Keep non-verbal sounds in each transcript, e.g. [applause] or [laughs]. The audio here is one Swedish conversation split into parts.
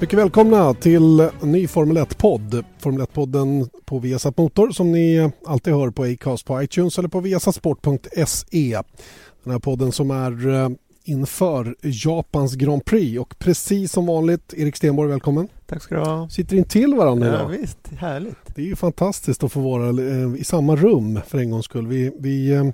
Mycket välkomna till ny Formel 1-podd. Formel 1-podden på Viasat Motor som ni alltid hör på Acast på iTunes eller på viasatsport.se. Den här podden som är eh, inför Japans Grand Prix och precis som vanligt Erik Stenborg, välkommen. Tack ska du ha. Sitter in till varandra Ja, idag. visst, härligt. Det är ju fantastiskt att få vara eh, i samma rum för en gångs skull. Vi, vi eh,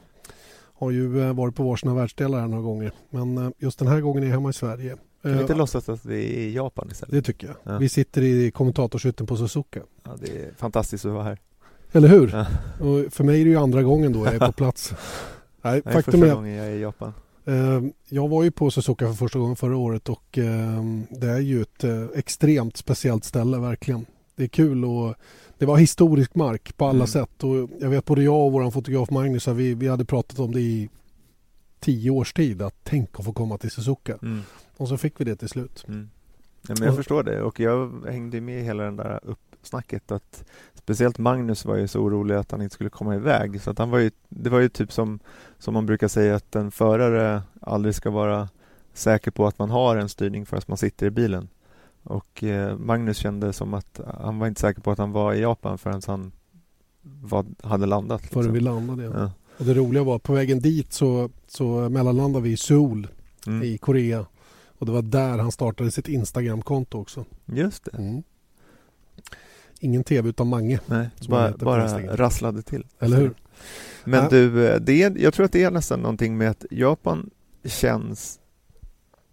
har ju varit på varsina världsdelar här några gånger men just den här gången är jag hemma i Sverige. Kan vi Eh, inte låtsas att vi är i Japan istället? Det tycker jag. Ja. Vi sitter i kommentatorshytten på Suzuka. Ja, det är fantastiskt att vara här. Eller hur? Ja. Och för mig är det ju andra gången då jag är på plats. [laughs] Nej, är faktum första är, gången jag är i Japan. eh, jag var ju på Suzuka för första gången förra året och eh, det är ju ett eh, extremt speciellt ställe verkligen. Det är kul och det var historisk mark på alla Mm. sätt och jag vet både jag och vår fotograf Magnus, vi, vi hade pratat om det i tio års tid att tänk att få komma till Suzuka. Mm. Och så fick vi det till slut. Mm. Ja, men jag Och- förstår det och jag hängde med i hela den där uppsnacket att speciellt Magnus var ju så orolig att han inte skulle komma iväg så att han var ju, det var ju typ som, som man brukar säga att en förare aldrig ska vara säker på att man har en styrning förrän man sitter i bilen. Och eh, Magnus kände som att han var inte säker på att han var i Japan förrän han var, hade landat. Liksom. vi landade. Ja. Ja. Och det roliga var att på vägen dit så, så mellanlandade vi i Seoul Mm. i Korea. Och det var där han startade sitt Instagramkonto också. Just det. Mm. Ingen tv utan Mange, Nej, bara, bara rasslade till. eller hur? Men Ja. du, eh, det är, jag tror att det är nästan någonting med att Japan känns,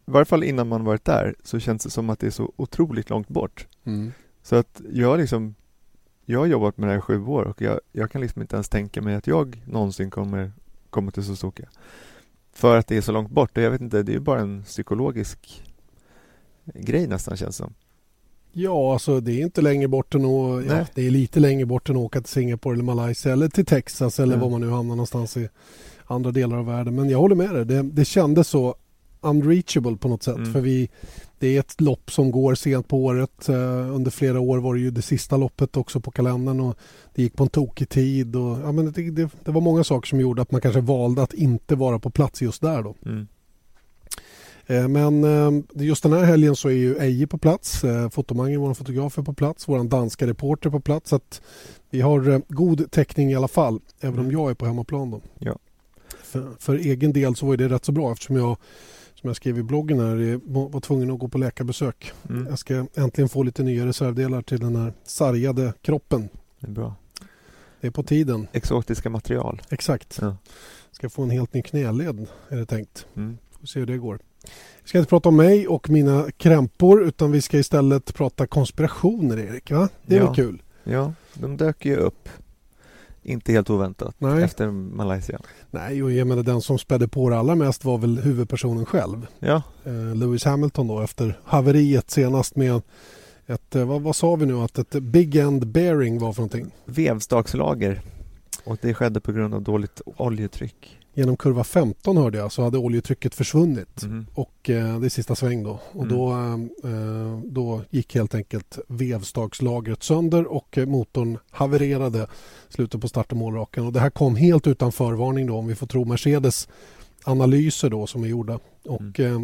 i varje fall innan man varit där, så känns det som att det är så otroligt långt bort. Mm. Så att jag liksom, jag har jobbat med det här i sju år och jag, jag kan liksom inte ens tänka mig att jag någonsin kommer komma till Suzuka. För att det är så långt bort. Och jag vet inte, det är ju bara en psykologisk grej nästan känns som. Ja, alltså det är inte längre bort än att, ja, det är lite längre bort än att åka till Singapore eller Malaysia eller till Texas eller Mm. var man nu hamnar någonstans i andra delar av världen. Men jag håller med dig, det, det kändes så unreachable på något sätt. Mm. För vi, det är ett lopp som går sent på året. Eh, under flera år var det ju det sista loppet också på kalendern och det gick på en tokig tid. Och, ja, men det, det, det var många saker som gjorde att man kanske valde att inte vara på plats just där då. Mm. Eh, Men eh, just den här helgen så är ju Eje på plats. Fotomangen, vår fotograf, är på plats. Vår danska reporter är på plats. Så att vi har god täckning i alla fall. Även om Mm. jag är på hemmaplan. Då. Ja. För, för egen del så var det rätt så bra eftersom jag som jag skrev i bloggen här var tvungen att gå på läkarbesök. Mm. Jag ska äntligen få lite nya reservdelar till den här sargade kroppen. Det är bra. Det är på tiden. Exotiska material. Exakt. Ja. Ska få en helt ny knäled är det tänkt. Mm. Får se hur det går. Vi ska inte prata om mig och mina krämpor utan vi ska istället prata konspirationer Erik. Va? Det är Ja. väl kul? Ja, de dök ju upp. Inte helt oväntat. Nej. Efter Malaysia. Nej, och jag menar den som spädde på det allra mest var väl huvudpersonen själv. Ja, Eh, Lewis Hamilton då efter haveriet senast med ett, eh, vad, vad sa vi nu att ett big end bearing var för någonting? vevstakslager. Och det skedde på grund av dåligt oljetryck. Genom kurva 15 hörde jag så hade oljetrycket försvunnit. Mhm. Och eh, det är sista sväng då. Och Mm. då, eh, då gick helt enkelt vevstakslagret sönder och eh, motorn havererade slutet på start och målrakan. Och det här kom helt utan förvarning då om vi får tro Mercedes analyser då som är gjorda. Och eh,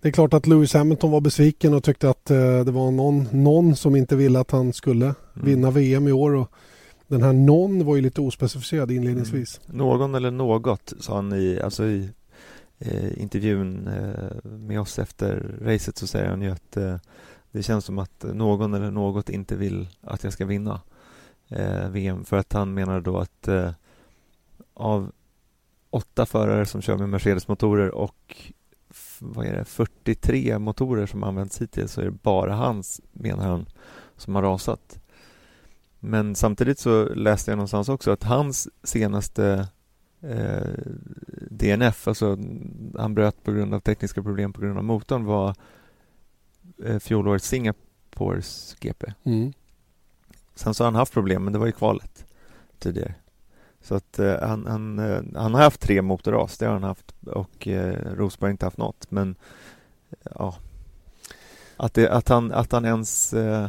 det är klart att Lewis Hamilton var besviken och tyckte att eh, det var någon, någon som inte ville att han skulle Mm. vinna VM i år. Och den här någon var ju lite ospecificerad inledningsvis. Mm. Någon eller något sa han i, alltså i eh, intervjun eh, med oss efter racet så säger han ju att eh, det känns som att någon eller något inte vill att jag ska vinna eh, VM för att han menar då att eh, av åtta förare som kör med Mercedes-motorer och vad är det, 43 motorer som används hittills så är det bara hans, menar han, som har rasat. Men samtidigt så läste jag någonstans också att hans senaste eh, DNF, alltså han bröt på grund av tekniska problem på grund av motorn var eh, fjolårets Singapores GP. Mm. Sen så har han haft problem, men det var i kvalet tidigare. Så att eh, han, han, eh, han har haft tre motorras, det har han haft och eh, Rosberg har inte haft något. Men ja, att, det, att, han, att han ens eh,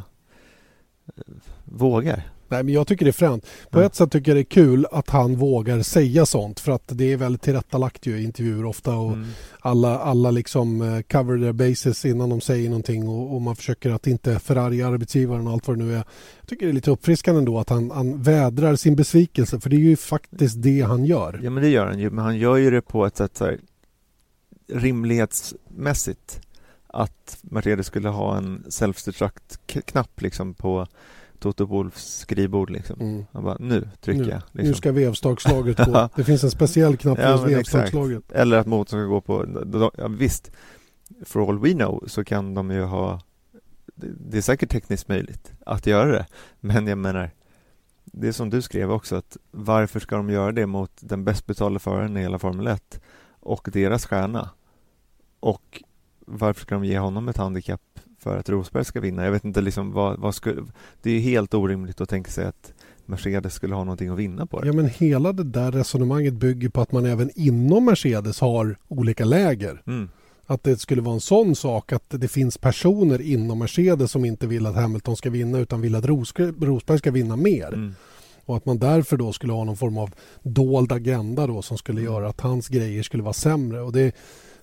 vågar. Nej, men jag tycker det är fränt. På Ja. ett sätt tycker jag det är kul att han vågar säga sånt för att det är väldigt tillrättalagt ju i intervjuer ofta och Mm. alla, alla liksom eh, cover their bases innan de säger någonting och, och man försöker att inte förarga arbetsgivaren och allt vad det nu är. Jag tycker det är lite uppfriskande ändå att han, han vädrar sin besvikelse för det är ju faktiskt det han gör. Ja men det gör han ju, men han gör ju det på ett sätt så här, rimlighetsmässigt att Mercedes skulle ha en self-destruct-knapp liksom på Toto Wolffs skrivbord liksom. Mm. Han bara, nu trycker Nu, jag. nu Liksom. ska vevstakslagret [laughs] gå. Det finns en speciell knapp för Ja, vevstakslagret. Eller att motorn ska gå på, ja, visst, for all we know så kan de ju ha, det, det är säkert tekniskt möjligt att göra det, men jag menar, det är som du skrev också, att varför ska de göra det mot den bäst betalda föraren i hela Formel 1 och deras stjärna? Och varför ska de ge honom ett handikapp för att Rosberg ska vinna? Jag vet inte liksom vad, vad skulle, det är helt orimligt att tänka sig att Mercedes skulle ha någonting att vinna på det. Ja men hela det där resonemanget bygger på att man även inom Mercedes har olika läger. Mm. Att det skulle vara en sån sak att det finns personer inom Mercedes som inte vill att Hamilton ska vinna utan vill att Ros- Rosberg ska vinna mer. Mm. Och att man därför då skulle ha någon form av dold agenda då som skulle Mm. göra att hans grejer skulle vara sämre. Och det,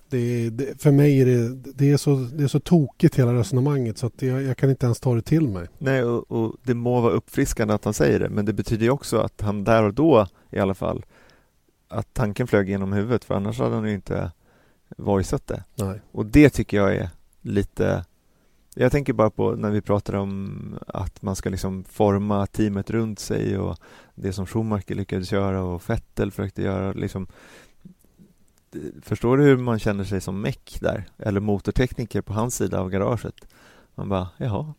det, det, för mig är det, det, är så, det är så tokigt hela resonemanget så att jag, jag kan inte ens ta det till mig. Nej, och, och det må vara uppfriskande att han säger det, men det betyder ju också att han där och då i alla fall, att tanken flög genom huvudet, för annars hade han ju inte voicat det. Nej. Och det tycker jag är lite jag tänker bara på när vi pratar om att man ska liksom forma teamet runt sig och det som Schumacher lyckades göra och Vettel försökte göra. Liksom, förstår du hur man känner sig som meck där? Eller motortekniker på hans sida av garaget? Man bara, jaha,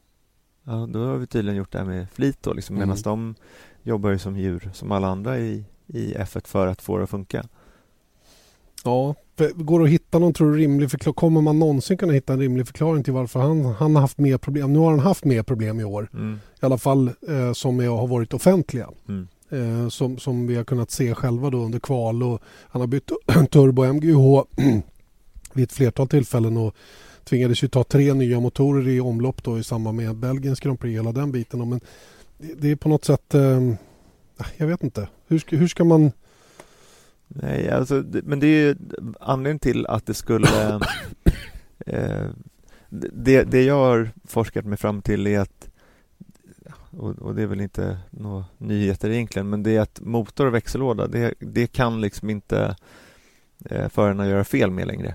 ja, då har vi tydligen gjort det här med flit då, liksom, Mm. medan de jobbar ju som djur, som alla andra i, i F1 för att få det att funka. Ja, går det att hitta någon tror du, rimlig förklaring? Kommer man någonsin kunna hitta en rimlig förklaring till varför han, han har haft mer problem? Nu har han haft mer problem i år. Mm. I alla fall eh, som jag har varit offentliga. Mm. Eh, som, som vi har kunnat se själva då under kval. Och han har bytt [clears throat] turbo MGUH [clears throat] vid ett flertal tillfällen och tvingades ju ta tre nya motorer i omlopp då i samband med Belgiens Grand Prix. Hela den biten. Men det, det är på något sätt... Eh, jag vet inte. Hur ska, hur ska man... Nej, alltså, men det är ju anledningen till att det skulle... [coughs] eh, det, det jag har forskat mig fram till är att, och, och det är väl inte några nyheter egentligen, men det är att motor och växellåda, det, det kan liksom inte eh, förarna göra fel med längre.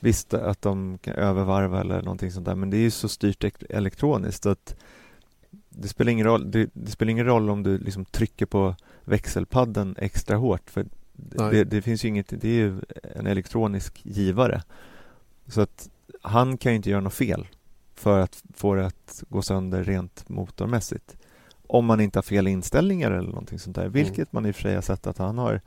Visst att de kan övervarva eller någonting sånt där, men det är ju så styrt ek- elektroniskt att det spelar ingen roll, det, det spelar ingen roll om du liksom trycker på växelpadden extra hårt för det, det finns ju inget, det är ju en elektronisk givare. Så att han kan ju inte göra något fel för att få det att gå sönder rent motormässigt. Om man inte har fel inställningar eller någonting sånt där, vilket man i och för sig har sett att han har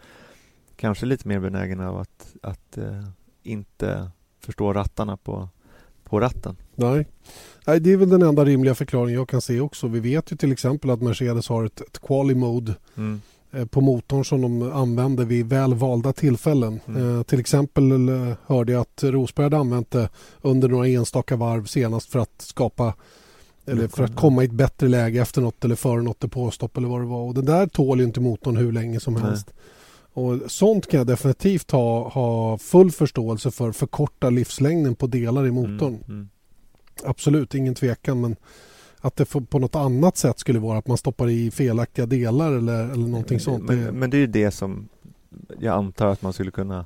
kanske lite mer benägen av att, att eh, inte förstå rattarna på, på ratten. Nej. Nej, det är väl den enda rimliga förklaringen jag kan se också. Vi vet ju till exempel att Mercedes har ett, ett quali mode Mm. Eh, på motorn som de använder vid väl valda tillfällen. Mm. Eh, till exempel eh, hörde jag att Rosberg hade använt det under några enstaka varv senast för att skapa eller för att komma i ett bättre läge efter något eller före något depåstopp eller vad det var. Och det där tål ju inte motorn hur länge som Nej. helst. Och sånt kan jag definitivt ha, ha full förståelse för. Förkorta livslängden på delar i motorn. Mm. Mm. Absolut, ingen tvekan. Men att det på något annat sätt skulle vara att man stoppar i felaktiga delar eller, eller någonting sånt. Men, det, men det är ju det som jag antar att man skulle kunna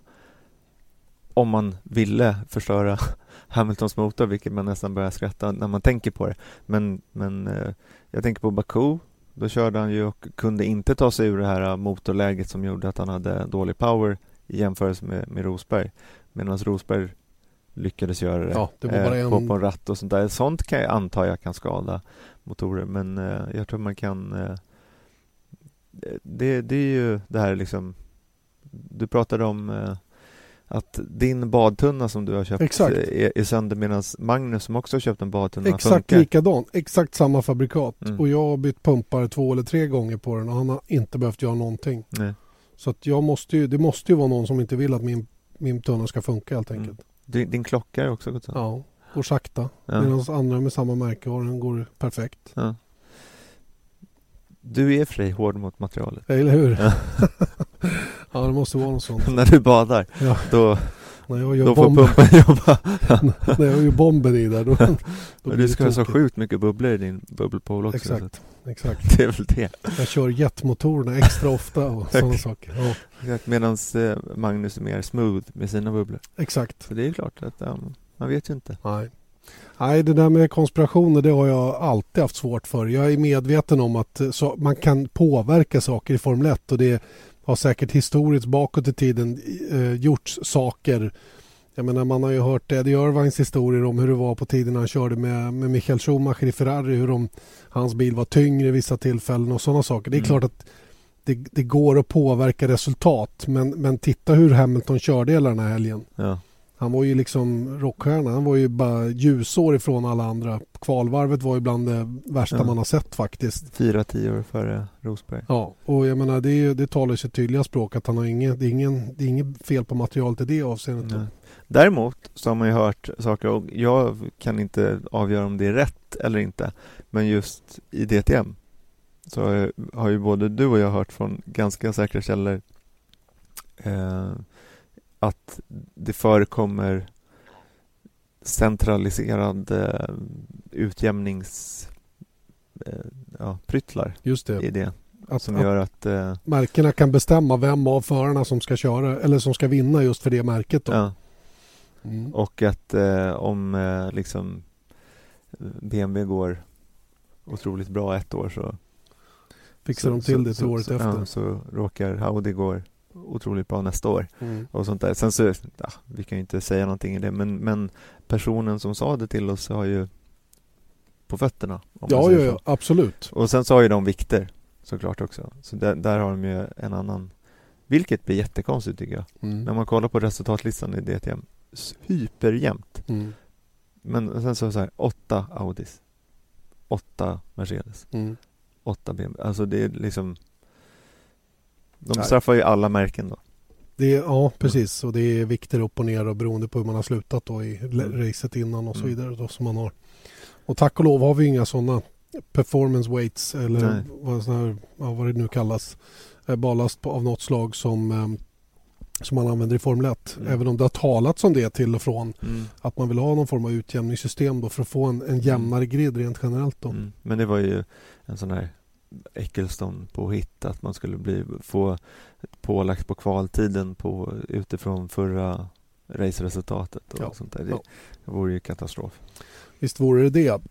om man ville förstöra [laughs] Hamiltons motor, vilket man nästan börjar skratta när man tänker på det. Men, men eh, jag tänker på Baku, då körde han ju och kunde inte ta sig ur det här motorläget som gjorde att han hade dålig power i jämförelse med, med Rosberg. Medan Rosberg lyckades göra det, Ja, det eh, en- på, en ratt och sånt där. Sånt kan jag anta jag kan skada motorer, men eh, jag tror man kan eh, det, det är ju det här liksom du pratade om eh, att din badtunna som du har köpt Exakt. är, är sönder medan Magnus som också har köpt en badtunna Exakt funkar. likadan, exakt samma fabrikat. Mm. Och jag har bytt pumpar två eller tre gånger på den och han har inte behövt göra någonting. Nej. Så att jag måste ju, det måste ju vara någon som inte vill att min, min tunna ska funka helt Mm. Din, din klocka är också gått sönder. Ja, går sakta. Ja. Medan andra med samma märke har den går perfekt. Ja. Du är fri hård mot materialet. Eller hur? Ja. [laughs] ja, det måste vara något sånt. [laughs] När du badar, Ja. då, När jag gör, då får pumpen [laughs] jobba. när jag gör bomben i där då, då du ska ha så sjukt mycket bubblor i din bubbelpool också. så Exakt, exakt. [laughs] Det är väl det. Jag kör jetmotorerna extra ofta och sådana saker. Ja, Medan eh, Magnus är mer smooth med sina bubblor. exakt. Så det är klart att ja, man vet ju inte. Nej. Nej, det där med konspirationer det har jag alltid haft svårt för. Jag är medveten om att eh, så, man kan påverka saker i Formel 1 och det har säkert historiskt bakåt i tiden eh, gjorts saker. Jag menar, man har ju hört Eddie Irvines historier om hur det var på tiden han körde med, med Michael Schumacher i Ferrari. Hur de, hans bil var tyngre i vissa tillfällen och sådana saker. Det är Mm. klart att det, det går att påverka resultat. Men, men titta hur Hamilton körde hela den här helgen. Ja. Han var ju liksom rockstjärna. Han var ju bara ljusår ifrån alla andra. Kvalvarvet var ju bland det värsta Ja. man har sett faktiskt. Fyra, tio år före Rosberg. Ja, och jag menar det, är, det talar ju sitt tydliga språk att han har inget, det är ingen, det är inget fel på materialet i det avseendet. Däremot så har man ju hört saker och jag kan inte avgöra om det är rätt eller inte. Men just i DTM så har ju- både du och jag hört från ganska säkra källor eh, att det förekommer centraliserad eh, utjämnings eh, ja, pryttlar Just det. i det Att, som att gör att eh, märkena kan bestämma vem av förarna som ska köra eller som ska vinna just för det märket. Då. ja, Mm. Och att eh, om eh, liksom BMW går otroligt bra ett år så Fixar så, de till så, det till året så, efter. Ja, så råkar Audi går otroligt bra nästa år Mm. och sånt där. Sen så, ja, vi kan ju inte säga någonting i det men, men personen som sa det till oss har ju på fötterna. Ja, ja, ja, absolut. Och sen så har ju de vikter såklart också. Så där, där har de ju en annan vilket blir jättekonstigt tycker jag. Mm. När man kollar på resultatlistan i DTM superjämnt. Mm. Men sen så, så här, åtta Audis. Åtta Mercedes. Mm. Åtta BMW. Alltså det är liksom... De Nej. straffar ju alla märken då. Det är, ja, precis. Och det är vikter upp och ner och beroende på hur man har slutat då i Mm. mm. racet innan och så Mm. vidare. Då, som man har. Och tack och lov har vi inga sådana performance weights eller Nej. vad, sån här, ja, vad det nu kallas. Eh, Ballast på, av något slag som, eh, som man använder i Formel 1. Mm. Även om det har talats om det till och från. Mm. Att man vill ha någon form av utjämningssystem då för att få en, en jämnare grid rent generellt. Då. Mm. Men det var ju en sån här Eccleston på hit att man skulle bli, få pålagt på kvaltiden på, utifrån förra raceresultatet och Ja. sånt där. Det, Ja. vore ju katastrof. Visst vore det det.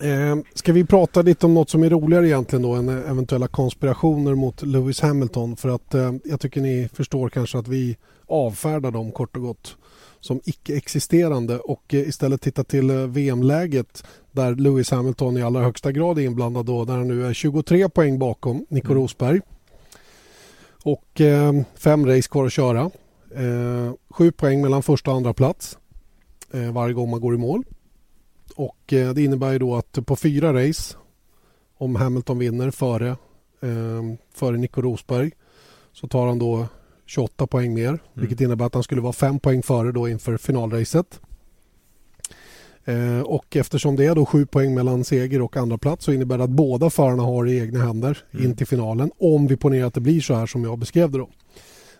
Eh, ska vi prata lite om något som är roligare egentligen då än eh, eventuella konspirationer mot Lewis Hamilton för att eh, jag tycker ni förstår kanske att vi avfärdar dem kort och gott som icke-existerande och eh, istället titta till VM-läget där Lewis Hamilton i allra högsta grad är inblandad då där han nu är 23 poäng bakom Nico Mm. Rosberg. Och fem race kvar att köra. Sju poäng mellan första och andra plats varje gång man går i mål. Och eh, det innebär ju då att på fyra race om Hamilton vinner före, eh, före Nico Rosberg så tar han då 28 poäng mer vilket innebär att han skulle vara fem poäng före då inför finalracet. Eh, och eftersom det är då sju poäng mellan seger och andra plats så innebär det att båda förarna har i egna händer Mm. in till finalen om vi ponerar att det blir så här som jag beskrev det då.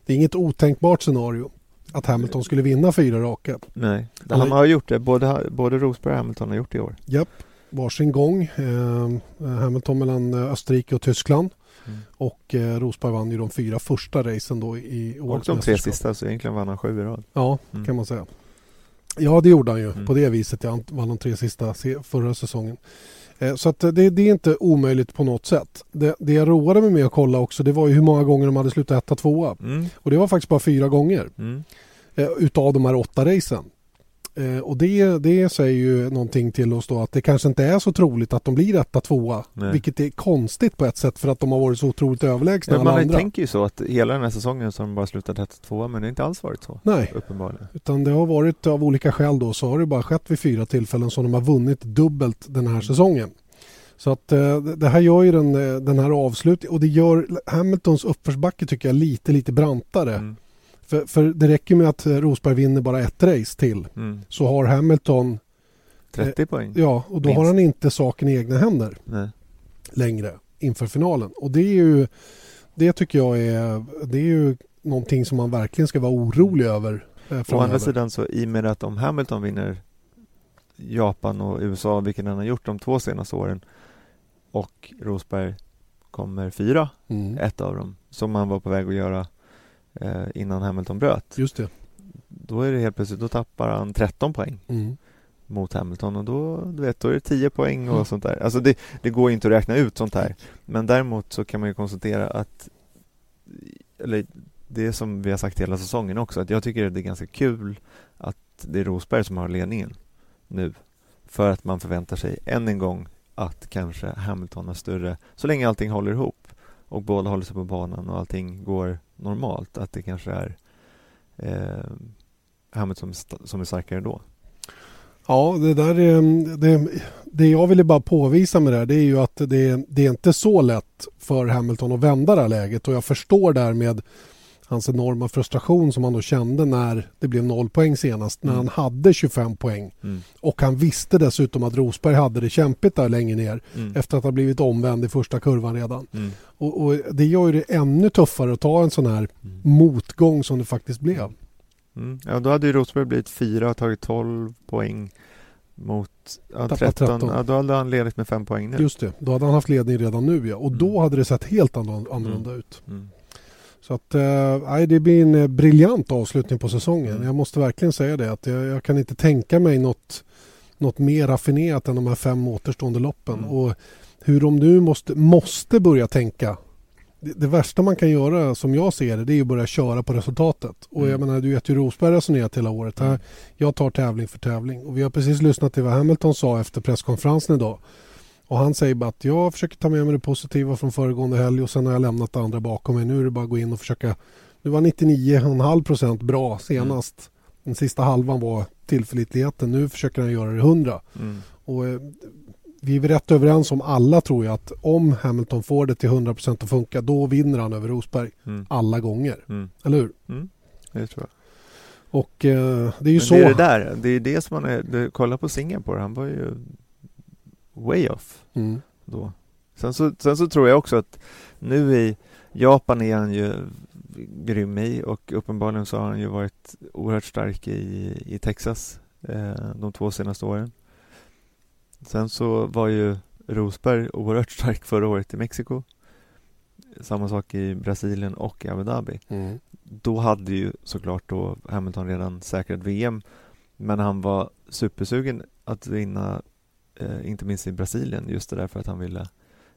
Det är inget otänkbart scenario att Hamilton skulle vinna fyra raka. Nej, Han han har- gjort det. Både, både Rosberg och Hamilton har gjort det i år. Japp, varsin gång. Eh, Hamilton mellan eh, Österrike och Tyskland. Mm. Och eh, Rosberg vann ju de fyra första racen då i Och årets de tre sista, så egentligen vann han sju i rad. Ja, Mm. kan man säga. Ja, det gjorde han ju Mm. på det viset. Han vann de tre sista förra säsongen. Eh, Så att det, det är inte omöjligt på något sätt. Det, det jag roade mig med att kolla också det var ju hur många gånger de hade slutat etta, tvåa. Mm. Och det var faktiskt bara fyra gånger Mm. eh, utav de här åtta racen. Eh, och det, det säger ju någonting till oss då att det kanske inte är så troligt att de blir etta, tvåa. Nej. Vilket är konstigt på ett sätt för att de har varit så otroligt överlägsna Ja, alla man andra. tänker ju så att hela den här säsongen så har de bara slutat etta, tvåa men det har inte alls varit så. Nej, Uppenbarligen. utan det har varit av olika skäl då så har det bara skett vid fyra tillfällen som de har vunnit dubbelt den här säsongen. Så att eh, det här gör ju den, eh, den här avslutningen och det gör Hamiltons uppförsbacke tycker jag lite, lite brantare. Mm. För, för det räcker med att eh, Rosberg vinner bara ett race till Mm. så har Hamilton, 30 poäng. ja och då Minst. har han inte saken i egna händer Nej. längre inför finalen. Och det är ju, det tycker jag är, det är ju någonting som man verkligen ska vara orolig över eh, Å andra sidan så i och med att om Hamilton vinner Japan och USA, vilket han har gjort de två senaste åren och Rosberg kommer fyra, Mm. ett av dem, som han var på väg att göra eh, innan Hamilton bröt. Just det. Då är det helt plötsligt, då tappar han 13 poäng Mm. mot Hamilton och då, du vet, då är det 10 poäng och Mm. sånt där. Alltså det, det går inte att räkna ut sånt här. Men däremot så kan man ju konstatera att eller det som vi har sagt hela säsongen också, att jag tycker det är ganska kul att det är Rosberg som har ledningen nu. För att man förväntar sig än en gång att kanske Hamilton har större, så länge allting håller ihop och båda håller sig på banan och allting går normalt, att det kanske är eh, Hamilton som är som är starkare då. Ja, det där är, det, det jag ville bara påvisa med det här det är ju att det, det är inte så lätt för Hamilton att vända det här läget och jag förstår därmed hans enorma frustration som han då kände när det blev noll poäng senast när Mm. han hade 25 poäng Mm. och han visste dessutom att Rosberg hade det kämpigt där längre ner Mm. efter att ha blivit omvänd i första kurvan redan. Mm. Och, och det gör ju det ännu tuffare att ta en sån här Mm. motgång som det faktiskt blev. Mm. Ja, då hade ju Rosberg blivit fyra och tagit 12 poäng mot ja, Tappat 13. 13. Ja, då hade han ledigt med fem poäng nu. Just det, då hade han haft ledning redan nu ja. Och då hade det sett helt annorlunda ut. Så att, eh, det blir en eh, briljant avslutning på säsongen. Mm. Jag måste verkligen säga det. Att jag, jag kan inte tänka mig något, något mer raffinerat än de här fem återstående loppen. Mm. Och hur de nu måste, måste börja tänka. Det, det värsta man kan göra som jag ser det, det är att börja köra på resultatet. Och jag Mm. menar, du vet ju Rosberg resonerat hela året. Här, Mm. jag tar tävling för tävling. Och vi har precis lyssnat till vad Hamilton sa efter presskonferensen idag. Och han säger bara att jag försöker ta med mig det positiva från föregående helg och sen har jag lämnat det andra bakom mig. Nu är det bara att gå in och försöka. Nu var 99,5 procent bra senast. Den sista halvan var tillförlitligheten. Nu försöker han göra det 100. Mm. Och eh, vi är rätt överens om alla tror jag att om Hamilton får det till 100 procent att funka då vinner han över Rosberg Mm. alla gånger. Mm. Eller hur? Mm. Det tror jag. Och eh, det är ju Men så. det är det där, det är det som man är, kolla på Singapore, han var ju way off Mm. då. Sen så, sen så tror jag också att nu i Japan är han ju grym i och uppenbarligen så har han ju varit oerhört stark i, i Texas eh, de två senaste åren. Sen så var ju Rosberg oerhört stark förra året i Mexiko. Samma sak i Brasilien och i Abu Dhabi. Mm. Då hade ju såklart då Hamilton redan säkrat VM men han var supersugen att vinna eh, inte minst i Brasilien just det där för att han ville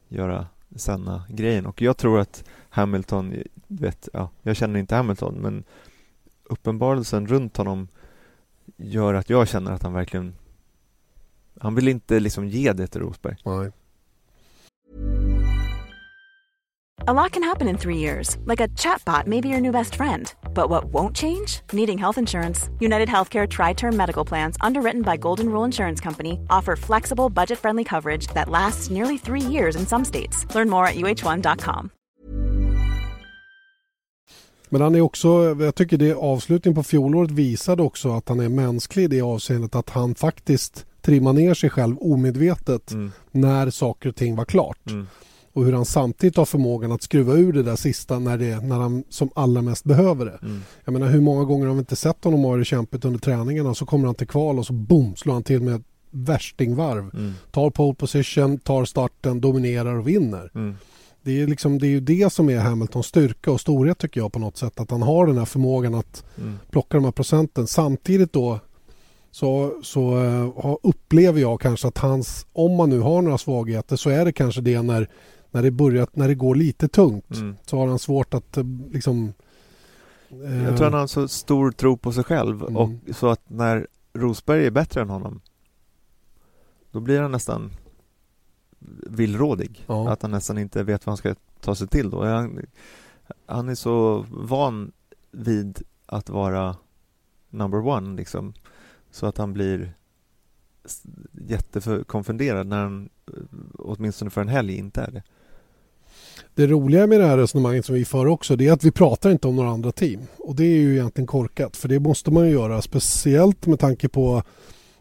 göra Sanna-grejen och jag tror att Hamilton, vet, ja, jag känner inte Hamilton men uppenbarelsen runt honom gör att jag känner att han verkligen han vill inte liksom ge det till Rosberg. Nej. A lot can happen in three years, like a chatbot may be your new best friend. But what won't change? Needing health insurance. United Healthcare Tri Term Medical Plans, underwritten by Golden Rule Insurance Company, offer flexible, budget friendly coverage that lasts nearly three years in some states. Learn more at uh1.com. Men han är också, jag tycker det avslutningen på fjolåret visade också att han är mänsklig i det avseendet att han faktiskt trimmar ner sig själv omedvetet Mm. när saker och ting var klart. Mm. Och hur han samtidigt har förmågan att skruva ur det där sista när, det, när han som allra mest behöver det. Mm. Jag menar hur många gånger har vi inte sett honom ha det kämpigt under träningarna och så kommer han till kval och så boom slår han till med ett värstingvarv. Mm. Tar pole position, tar starten, dominerar och vinner. Mm. Det är, liksom, det är ju det som är Hamiltons styrka och storhet tycker jag på något sätt. Att han har den här förmågan att Mm. plocka de här procenten. Samtidigt då så, så har- upplever jag kanske att hans, om man nu har några svagheter så är det kanske det när, när, det, börjat, när det går lite tungt. Mm. Så har han svårt att eh, liksom... eh, Jag tror han har så stor tro på sig själv Mm. och så att när Rosberg är bättre än honom då blir han nästan villrådig. Ja. Att han nästan inte vet vad han ska ta sig till då. Han, han är så van vid att vara number one liksom. Så att han blir jättekonfunderad när han eh, åtminstone för en helg inte är det. Det roliga med det här resonemanget som vi för också det är att vi pratar inte om några andra team. Och det är ju egentligen korkat för det måste man ju göra speciellt med tanke på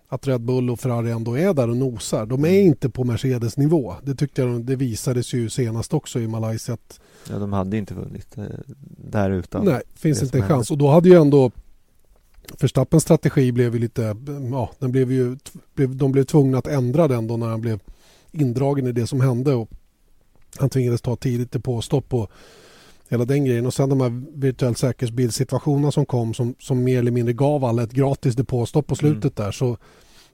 att Red Bull och Ferrari ändå är där och nosar. De är inte på Mercedes nivå. Det tyckte jag det visades ju senast också i Malaysia att Ja, de hade inte vunnit eh, där utan. nej, finns inte en chans. Och då hade ju ändå Verstappens strategi blev ju lite, ja, den blev ju, de blev tvungna att ändra den då när han blev indragen i det som hände och han tvingades ta tidigt till påstopp och hela den grejen och sen de här virtuell säkerhetsbildsituationerna som kom som, som mer eller mindre gav alla ett gratis depåstopp på slutet där så,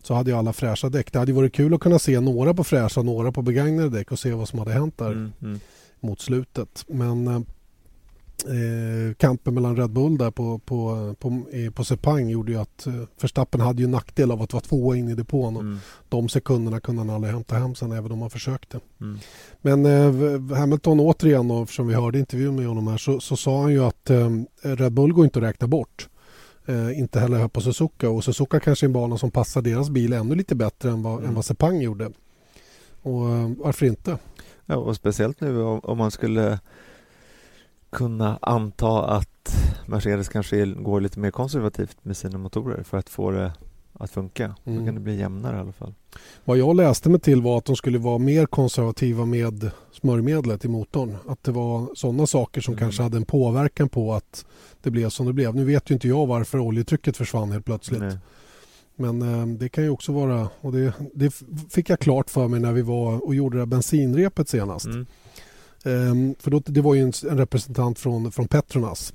så hade ju alla fräscha däck. Det hade varit kul att kunna se några på fräscha, några på begagnade däck och se vad som hade hänt där Mm, mm. mot slutet. Men eh, kampen mellan Red Bull där på, på, på, på Sepang gjorde ju att eh, Verstappen hade ju nackdel av att vara tvåa in i depån och Mm, de sekunderna kunde han aldrig hämta hem sen även om han försökte. mm. Men eh, Hamilton återigen då, eftersom vi hörde intervjun med honom här så, så sa han ju att eh, Red Bull går inte att räkna bort. Eh, inte heller här på Suzuka och Suzuka kanske är en bana som passar deras bil ännu lite bättre än vad, Mm. än vad Sepang gjorde. Och eh, varför inte? Ja, och speciellt nu om, om man skulle kunna anta att Mercedes kanske går lite mer konservativt med sina motorer för att få det att funka. Mm. Då kan det bli jämnare i alla fall. Vad jag läste mig till var att de skulle vara mer konservativa med smörjmedlet i motorn. Att det var sådana saker som Mm. kanske hade en påverkan på att det blev som det blev. Nu vet ju inte jag varför oljetrycket försvann helt plötsligt. Nej. Men eh, det kan ju också vara, och det, det fick jag klart för mig när vi var och gjorde det här bensinrepet senast. Mm. Ehm, för då, det var ju en, en representant från, från Petronas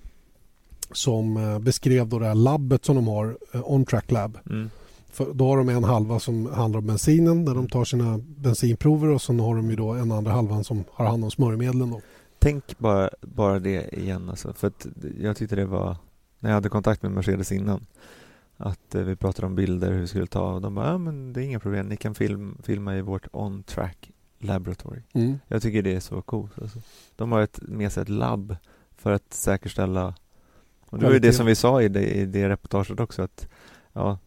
som eh, beskrev då det här labbet som de har, eh, On Track Lab. Mm. För då har de en halva som handlar om bensinen där de tar sina bensinprover och sen har de ju då en andra halvan som har hand om smörjmedlen. Då. Tänk bara, bara det igen alltså. För jag tyckte det var, när jag hade kontakt med Mercedes innan, att eh, vi pratade om bilder, hur vi skulle ta och de bara, ja men det är inga problem, ni kan film, filma i vårt on-track laboratory. Mm. Jag tycker det är så coolt. Alltså. De har ett, med sig ett labb för att säkerställa och det var ju det som vi sa i det, i det reportaget också att ja,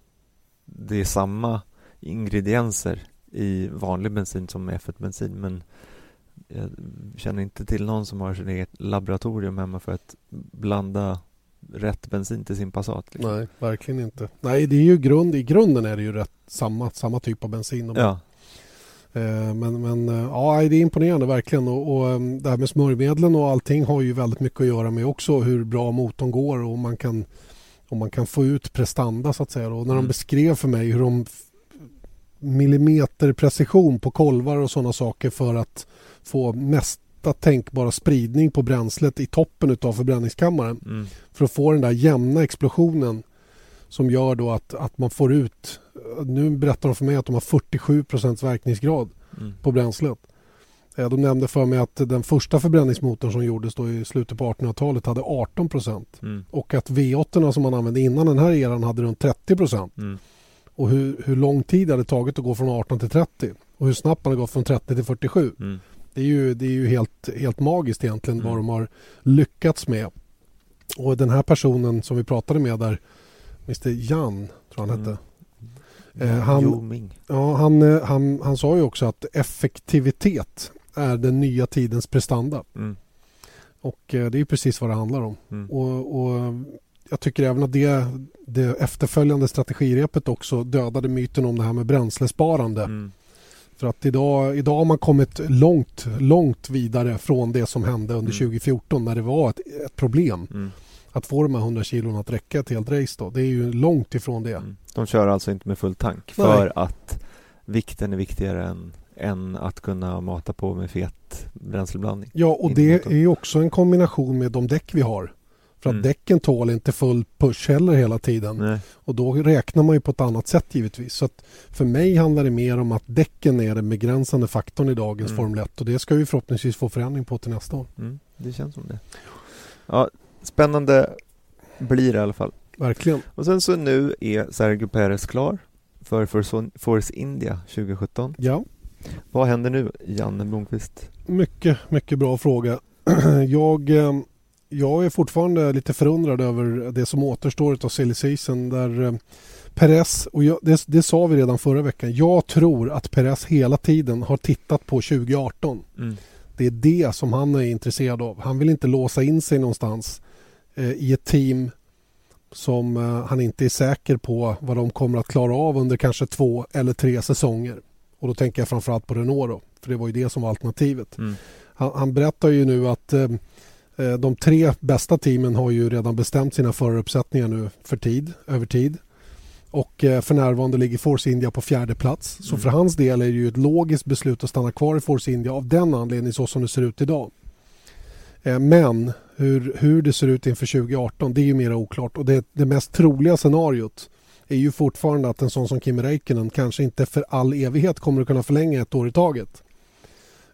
det är samma ingredienser i vanlig bensin som F1-bensin men jag känner inte till någon som har sitt eget laboratorium hemma för att blanda rätt bensin till sin Passat. Liksom. Nej, verkligen inte. Nej, det är ju grund, i grunden är det ju rätt samma, samma typ av bensin. Ja, Men, men eh, ja, det är imponerande verkligen. Och, och eh, det här med smörjmedlen och allting har ju väldigt mycket att göra med också hur bra motorn går och man kan, om man kan få ut prestanda så att säga. Och när de Mm. beskrev för mig hur de millimeterprecision på kolvar och sådana saker för att få mesta tänkbara spridning på bränslet i toppen av förbränningskammaren mm, för att få den där jämna explosionen som gör då att, att man får ut... Nu berättar de för mig att de har 47% verkningsgrad mm, på bränslet. Eh, De nämnde för mig att den första förbränningsmotorn som gjordes då i slutet på 1800-talet hade 18 mm, och att V8 som man använde innan den här eran hade runt 30 mm, och hur, hur lång tid det hade tagit att gå från 18 till 30 och hur snabbt man hade gått från 30 till 47. mm. Det är ju, det är ju helt, helt magiskt egentligen Mm. vad de har lyckats med. Och den här personen som vi pratade med där, Mr Jan, tror han hette. Eh, han-. Ja, han, eh, han, han sa ju också att effektivitet är den nya tidens prestanda. Mm, Och eh, det är ju precis vad det handlar om. mm, Och, och jag tycker även att det, det efterföljande strategirepet också dödade myten om det här med bränslesparande. mm, För att idag, idag har man kommit långt, långt vidare från det som hände under Mm. 2014 när det var ett, ett problem. Att få de här 100 kilon att räcka ett helt race då. Det är ju långt ifrån det. mm. De kör alltså inte med full tank Nej. för att vikten är viktigare än, än att kunna mata på med fet bränsleblandning. Ja, och det är ju också en kombination med de däck vi har. För att Mm. däcken tål inte full push heller hela tiden. Nej. Och då räknar man ju på ett annat sätt givetvis. Så för mig handlar det mer om att däcken är den begränsande faktorn i dagens Mm. Formel 1. Och det ska vi förhoppningsvis få förändring på till nästa år. Mm, det känns som det. Ja, spännande blir det i alla fall. verkligen. Och sen så nu är Sergio Perez klar för Force India 2017. Ja, Vad händer nu, Janne Blomqvist? mycket, mycket bra fråga. [clears throat] Jag, eh, jag är fortfarande lite förundrad över det som återstår av silly season där eh, Perez, och jag, det, det sa vi redan förra veckan, jag tror att Perez hela tiden har tittat på 2018. Mm. Det är det som han är intresserad av. Han vill inte låsa in sig någonstans i ett team som eh, han inte är säker på vad de kommer att klara av under kanske två eller tre säsonger. Och då tänker jag framförallt på Renault då, för det var ju det som var alternativet. Mm. Han, han berättar ju nu att eh, eh, de tre bästa teamen har ju redan bestämt sina föraruppsättningar nu för tid, över tid. Och eh, för närvarande ligger Force India på fjärde plats. Så Mm. för hans del är det ju ett logiskt beslut att stanna kvar i Force India av den anledningen så som det ser ut idag. Eh, Men hur, hur det ser ut inför 2018 det är ju mer oklart och det, det mest troliga scenariot är ju fortfarande att en sån som Kimi Räikkönen kanske inte för all evighet kommer att kunna förlänga ett år i taget.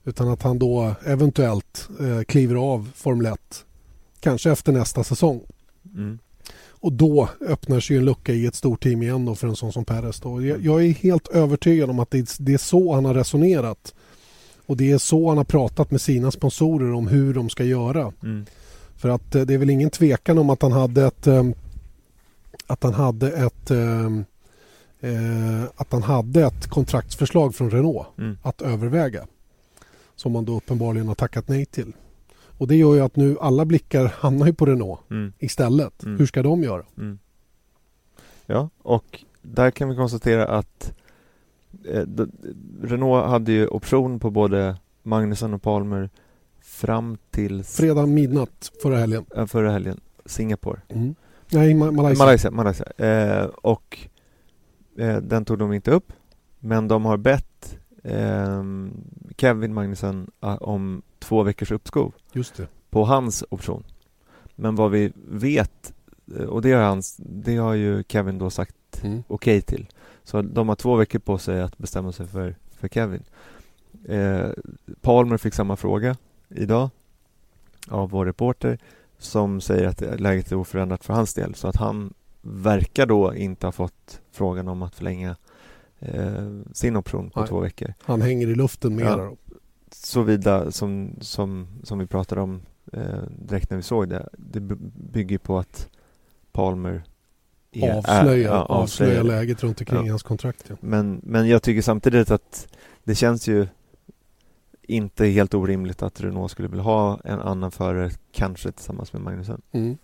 Utan att han då eventuellt eh, kliver av Formel 1 kanske efter nästa säsong. Mm. Och då öppnar sig en lucka i ett stort team igen då för en sån som Perez. Då. Jag, jag är helt övertygad om att det, det är så han har resonerat. Och det är så han har pratat med sina sponsorer om hur de ska göra. Mm. För att eh, det är väl ingen tvekan om att han hade ett ehm, att han hade ett eh, att han hade ett kontraktsförslag från Renault Mm. att överväga. Som man då uppenbarligen har tackat nej till. Och det gör ju att nu alla blickar hamnar ju på Renault Mm. istället. Mm. Hur ska de göra? Mm. Ja, och där kan vi konstatera att eh, Renault hade ju option på både Magnusson och Palmer fram till Fredag midnatt förra helgen. äh, förra helgen, Singapore. Mm. Nej, Ma- Malaysia. Malaysia, Malaysia. Eh, och eh, den tog de inte upp. Men de har bett eh, Kevin Magnusson ah, om två veckors uppskov Just det. på hans option. Men vad vi vet, eh, och det har, hans, det har ju Kevin då sagt Mm. okej till. Så de har två veckor på sig att bestämma sig för, för Kevin. Eh, Palmer fick samma fråga idag av vår reporter som säger att läget är oförändrat för hans del. Så att han verkar då inte ha fått frågan om att förlänga eh, sin option på Nej. två veckor. Han hänger i luften mera. Ja. då. Såvida som, som, som vi pratade om eh, direkt när vi såg det. Det bygger på att Palmer är- Avslöjar, ja, avslöjar läget runt omkring Ja. hans kontrakt. Ja. Men, men jag tycker samtidigt att det känns ju inte helt orimligt att Renault skulle vilja ha en annan förare, kanske tillsammans med Magnusen. Mm.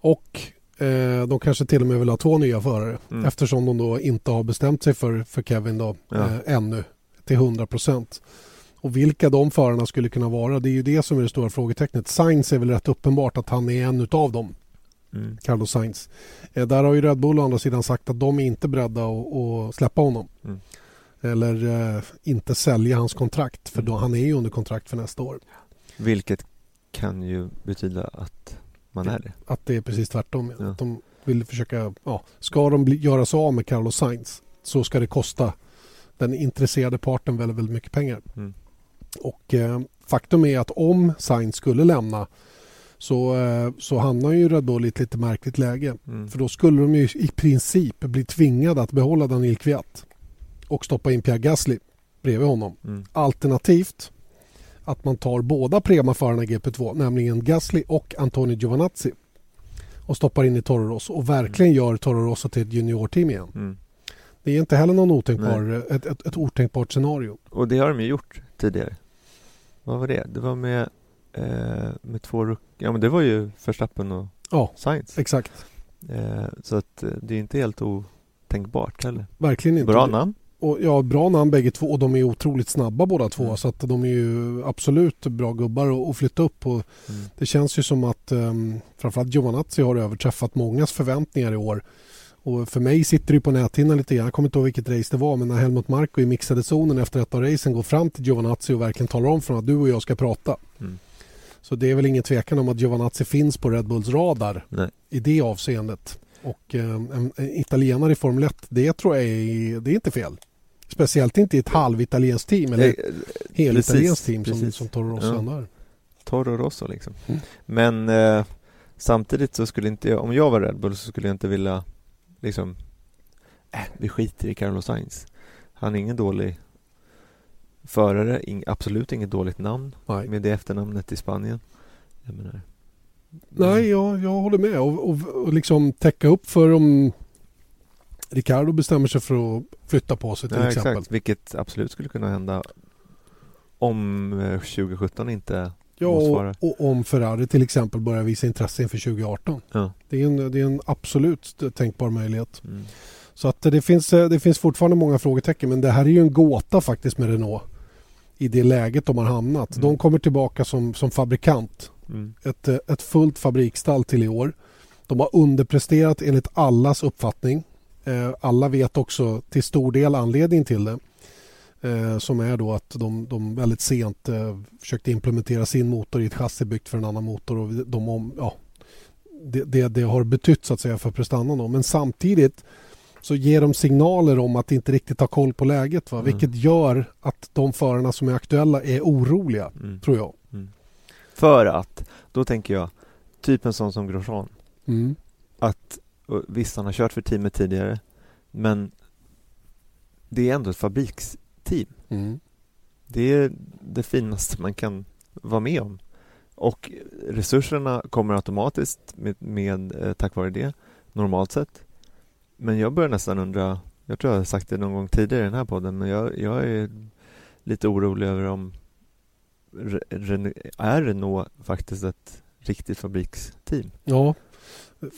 Och eh, de kanske till och med vill ha två nya förare Mm. eftersom de då inte har bestämt sig för, för Kevin då, Ja. eh, ännu till 100 procent. Och vilka de förarna skulle kunna vara, det är ju det som är det stora frågetecknet. Sainz är väl rätt uppenbart att han är en utav dem, Mm. Carlos Sainz. Eh, där har ju Red Bull å andra sidan sagt att de är inte beredda att, att släppa honom. Mm. Eller eh, inte sälja hans kontrakt, för då, han är ju under kontrakt för nästa år. Vilket kan ju betyda att man är det. Att det är precis tvärtom. Ja. Ja. Att de vill försöka, ja, ska de bli, göra sig av med Carlos Sainz så ska det kosta den intresserade parten väldigt, väldigt mycket pengar. Mm. Och eh, faktum är att om Sainz skulle lämna så, eh, så hamnar ju Red Bull i ett lite märkligt läge. Mm. För då skulle de ju i princip bli tvingade att behålla Daniel Kviat och stoppa in Pierre Gasly bredvid honom. Mm. Alternativt att man tar båda Prema-förarna i GP2, nämligen Gasly och Antonio Giovanazzi och stoppar in i Toro Rosso och verkligen gör Toro Rosso till ett juniorteam igen. Mm. Det är inte heller någon otänkbar, ett, ett, ett otänkbart scenario. Och det har de ju gjort tidigare. Vad var det? Det var med, eh, med två rook- Ja men det var ju Verstappen och Ja, Sainz. exakt. Eh, så att eh, det är inte helt otänkbart heller. Verkligen inte. Bra namn. Och, ja, bra namn bägge två och de är otroligt snabba båda två Mm. så att de är ju absolut bra gubbar att- att flytta upp och Mm. Det känns ju som att um, framförallt Giovanazzi har överträffat mångas förväntningar i år. Och för mig sitter det på näthinnan lite grann. Jag kommer inte ihåg vilket race det var men när Helmut Marko i mixade zonen efter ett av racen går fram till Giovanazzi och verkligen talar om för honom att du och jag ska prata. Mm. Så det är väl ingen tvekan om att Giovanazzi finns på Red Bulls radar Nej. i det avseendet. Och um, en, en italienare i Formel 1, det tror jag är, det är inte fel. Speciellt inte i ett halvitalienskt team eller Eh, helitalienskt precis, team som, precis. som Toro Rosso Ja. är. Toro Rosso liksom. Mm. Men eh, Samtidigt så skulle inte jag, om jag var Red Bull så skulle jag inte vilja liksom, äh, vi skiter i Carlos Sainz. Han är ingen dålig förare, ing, absolut inget dåligt namn Nej. med det efternamnet i Spanien. Jag menar, Nej, jag, jag håller med. Och, och, och liksom täcka upp för om Ricardo bestämmer sig för att flytta på sig till Ja, exempel. exakt, vilket absolut skulle kunna hända om eh, 2017 inte Ja, motsvarar. och, och om Ferrari till exempel börjar visa intresse inför 2018. Ja. Det är en, det är en absolut tänkbar möjlighet. Mm. Så att det finns, det finns fortfarande många frågetecken men det här är ju en gåta faktiskt med Renault i det läget de har hamnat. Mm. De kommer tillbaka som, som fabrikant. Mm. Ett, eh, ett fullt fabriksstall till i år. De har underpresterat enligt allas uppfattning. Eh, alla vet också till stor del anledningen till det. Eh, som är då att de, de väldigt sent försökte implementera sin motor i ett chassi byggt för en annan motor. Och de, om- ja, det, det, det har betytt så att säga för prestandan. Men samtidigt så ger de signaler om att inte riktigt ha koll på läget. Va? Mm. Vilket gör att de förarna som är aktuella är oroliga, Mm. tror jag. För att, då tänker jag, typ en sån som Grosjean, Mm. att visst han har kört för teamet tidigare, men det är ändå ett fabriksteam. Mm. Det är det finaste man kan vara med om. Och resurserna kommer automatiskt med, med, eh, tack vare det, normalt sett. Men jag börjar nästan undra, jag tror jag har sagt det någon gång tidigare i den här podden, men jag, jag är lite orolig över om Re, Ren- är Renault faktiskt ett riktigt fabriksteam? Ja,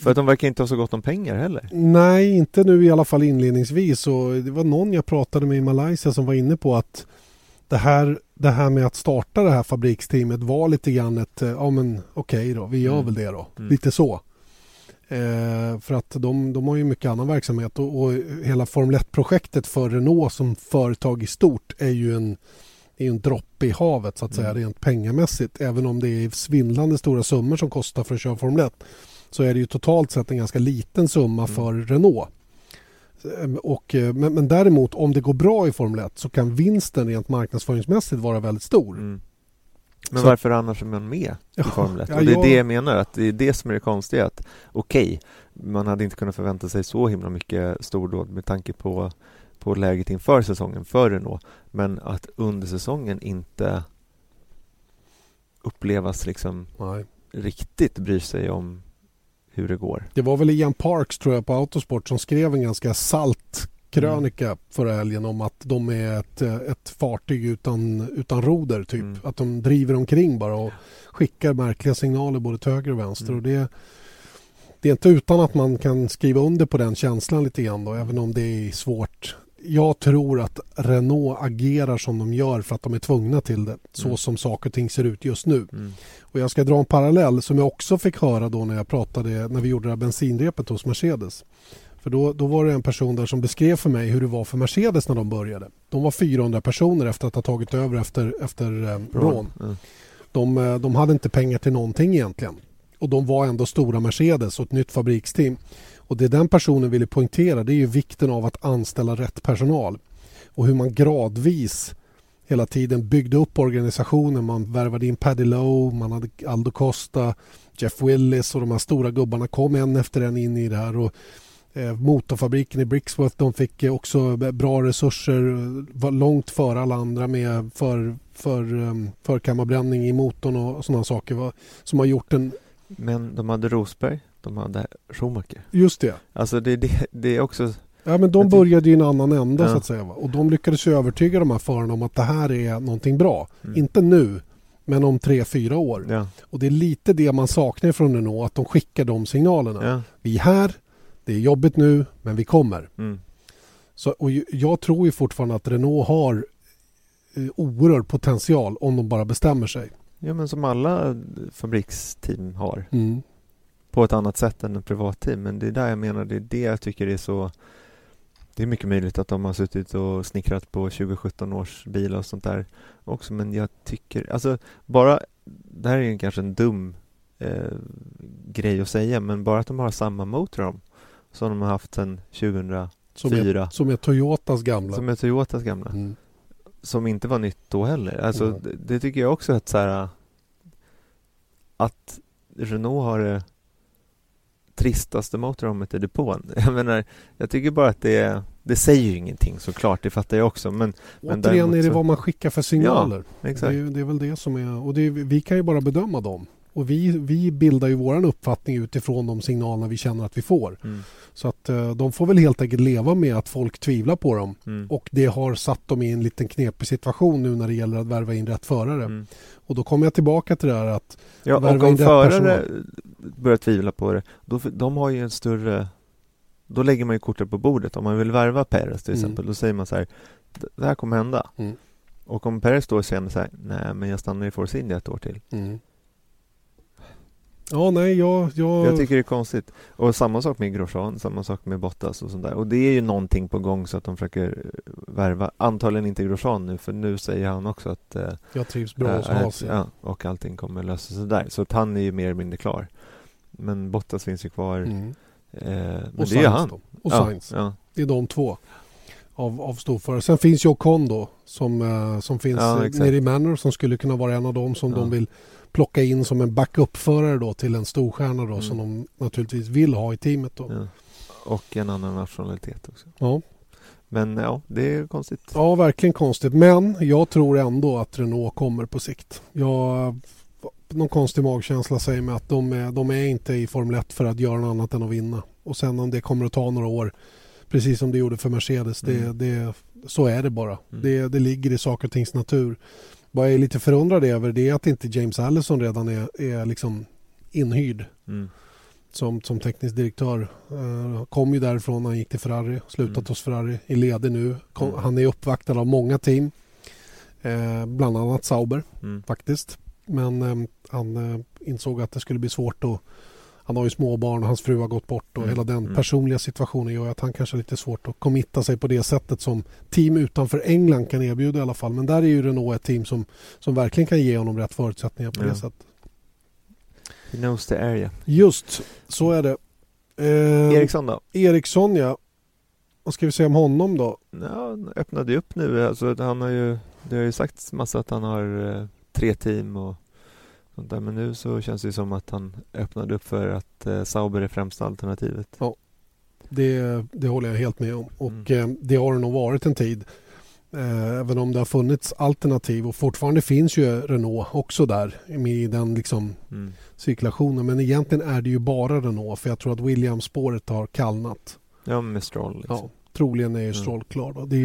För att de verkar inte ha så gott om pengar heller. Nej, inte nu i alla fall inledningsvis. Och det var någon jag pratade med i Malaysia som var inne på att det här, det här med att starta det här fabriksteamet var lite grann ett, ja men okej då, vi gör Mm. väl det då. Mm. Lite så. Eh, för att de, de har ju mycket annan verksamhet och, och hela Formel 1-projektet för Renault som företag i stort är ju en, är en droppe i havet så att säga Mm. rent pengamässigt. Även om det är svindlande stora summor som kostar för att köra Formel 1 så är det ju totalt sett en ganska liten summa Mm. för Renault. Ehm, Och, eh, men, men däremot om det går bra i Formel 1 så kan vinsten rent marknadsföringsmässigt vara väldigt stor. Mm. Men Så- varför annars är man med i Formel 1? ja, och det är jag- det jag menar, att det är det som är det konstiga. Att okej, man hade inte kunnat förvänta sig så himla mycket stordåd med tanke på, på läget inför säsongen för Renault. Men att under säsongen inte upplevas liksom Nej. riktigt bryr sig om hur det går. Det var väl Ian Parks tror jag på Autosport som skrev en ganska salt krönika förra helgen om att de är ett, ett fartyg utan, utan roder typ. Mm. Att de driver omkring bara och skickar märkliga signaler både till höger och vänster. Mm. Och det, det är inte utan att man kan skriva under på den känslan lite grann då, även om det är svårt. Jag tror att Renault agerar som de gör för att de är tvungna till det. Så Mm. som saker och ting ser ut just nu. Mm. Och jag ska dra en parallell som jag också fick höra då när jag pratade när vi gjorde det här bensinrepet hos Mercedes. För då, då var det en person där som beskrev för mig hur det var för Mercedes när de började. De var 400 personer efter att ha tagit över efter, efter eh, Braun. Ja. De, eh, de hade inte pengar till någonting egentligen. Och de var ändå stora Mercedes och ett nytt fabriksteam. Och det den personen ville poängtera det är ju vikten av att anställa rätt personal. Och hur man gradvis hela tiden byggde upp organisationen. Man värvade in Paddy Lowe, man hade Aldo Costa, Jeff Willis och de här stora gubbarna kom en efter en in i det här. Och, motorfabriken i Brixworth de fick eh, också bra resurser, eh, var långt före alla andra med för, för, um, förkammarbränning i motorn och, sådana saker va, som har gjort en... Men de hade Rosberg, de hade Schumacher. Just det. Alltså det, det, det är också Ja, men de började i en annan ända Ja. så att säga. Va? Och de lyckades ju övertyga de här förarna om att det här är någonting bra. Mm. Inte nu, men om tre, fyra år. Ja, Och det är lite det man saknar från Renault, att de skickar de signalerna. ja. Vi är här, det är jobbigt nu, men vi kommer. Mm. Så, och jag tror ju fortfarande att Renault har eh, oerhörd potential om de bara bestämmer sig. ja, men som alla fabriksteam har. Mm. På ett annat sätt än ett privatteam. Men det är där jag menar, det är det jag tycker är så Det är mycket möjligt att de har suttit och snickrat på 2017 års bilar och sånt där också. Men jag tycker, alltså bara Det här är kanske en dum eh, grej att säga men bara att de har samma motor om som de har haft sedan 2004 Som, är, som är Toyotas gamla. som är Toyotas gamla Mm. som inte var nytt då heller. Alltså, Mm. det, det tycker jag också att så här, att Renault har det tristaste motorhomet i depån. [laughs] Jag menar, jag tycker bara att det är, det säger ju ingenting såklart, det fattar jag också men, men Återigen är det så- vad man skickar för signaler. det, exakt. är, ju- det är väl det som är... Och det vi kan ju bara bedöma dem. Och vi, vi bildar ju vår uppfattning utifrån de signalerna vi känner att vi får. Mm, Så att eh, de får väl helt enkelt leva med att folk tvivlar på dem. mm, Och det har satt dem i en liten knepig situation nu när det gäller att värva in rätt förare. mm. Och då kommer jag tillbaka till det här att Ja, värva in rätt förare börjar tvivla på det, då, de har ju en större då lägger man ju kortet på bordet. Om man vill värva Perez till Mm. exempel, då säger man så här Det här kommer hända. Mm. Och om Perez då känner så här Nej, men jag stannar i Force India ett år till. mm. Ja, nej, jag... jag, Jag tycker det är konstigt. Och samma sak med Grosjean, samma sak med Bottas och sånt där. Och det är ju någonting på gång så att de försöker eh, värva. Antagligen inte Grosjean nu, för nu säger han också att eh, jag trivs bra hos äh, Haas. ja, och allting kommer lösa sig där. Så att han är ju mer eller mindre klar. Men Bottas finns ju kvar. Mm. Eh, men Och det är ju han. då. Och ja, Sainz. ja, Det är de två av, av storförare. Sen finns ju Ocon då som, eh, som finns Ja, eh, nere i Manor som skulle kunna vara en av dem som Ja. de vill plocka in som en backup-förare då till en storstjärna då Mm. som de naturligtvis vill ha i teamet då. ja. Och en annan nationalitet också. Ja. Men ja, det är konstigt. ja, verkligen konstigt. Men jag tror ändå att Renault kommer på sikt. Jag, någon konstig magkänsla säger mig att de är, de är inte i Formel 1 för att göra något annat än att vinna. Och sen om det kommer att ta några år, precis som det gjorde för Mercedes, det, Mm. det, så är det bara. Mm. Det, det ligger i saker och tings natur. Vad jag är lite förundrad över det är att inte James Allison redan är, är liksom inhyrd Mm. som, som teknisk direktör. Uh, kom ju därifrån när han gick till Ferrari, slutat Mm. hos Ferrari, i leder nu. Kom, Mm. Han är uppvaktad av många team, eh, bland annat Sauber Mm. faktiskt. Men eh, han eh, insåg att det skulle bli svårt och han har ju småbarn och hans fru har gått bort och Mm. hela den Mm. personliga situationen gör att han kanske har lite svårt att committa sig på det sättet som team utanför England kan erbjuda i alla fall. Men där är ju Renault ett team som, som verkligen kan ge honom rätt förutsättningar på Ja. det sättet. He knows the area. Just så är det. Eh, Eriksson då? Eriksson ja. Vad ska vi säga om honom då? Ja, han öppnade ju upp nu. Alltså, han har ju, det har ju sagts massa att han har eh, tre team och sånt där. Men nu så känns det som att han öppnade upp för att eh, Sauber är främsta alternativet. Det, det håller jag helt med om. Och Mm. eh, det har det nog varit en tid. Eh, även om det har funnits alternativ och fortfarande finns ju Renault också där i den liksom Mm. cirkulationen. Men egentligen är det ju bara Renault för jag tror att Williams-spåret har kallnat. Ja, med Stroll. Liksom. Ja, troligen är ju Mm. Stroll klar då. Det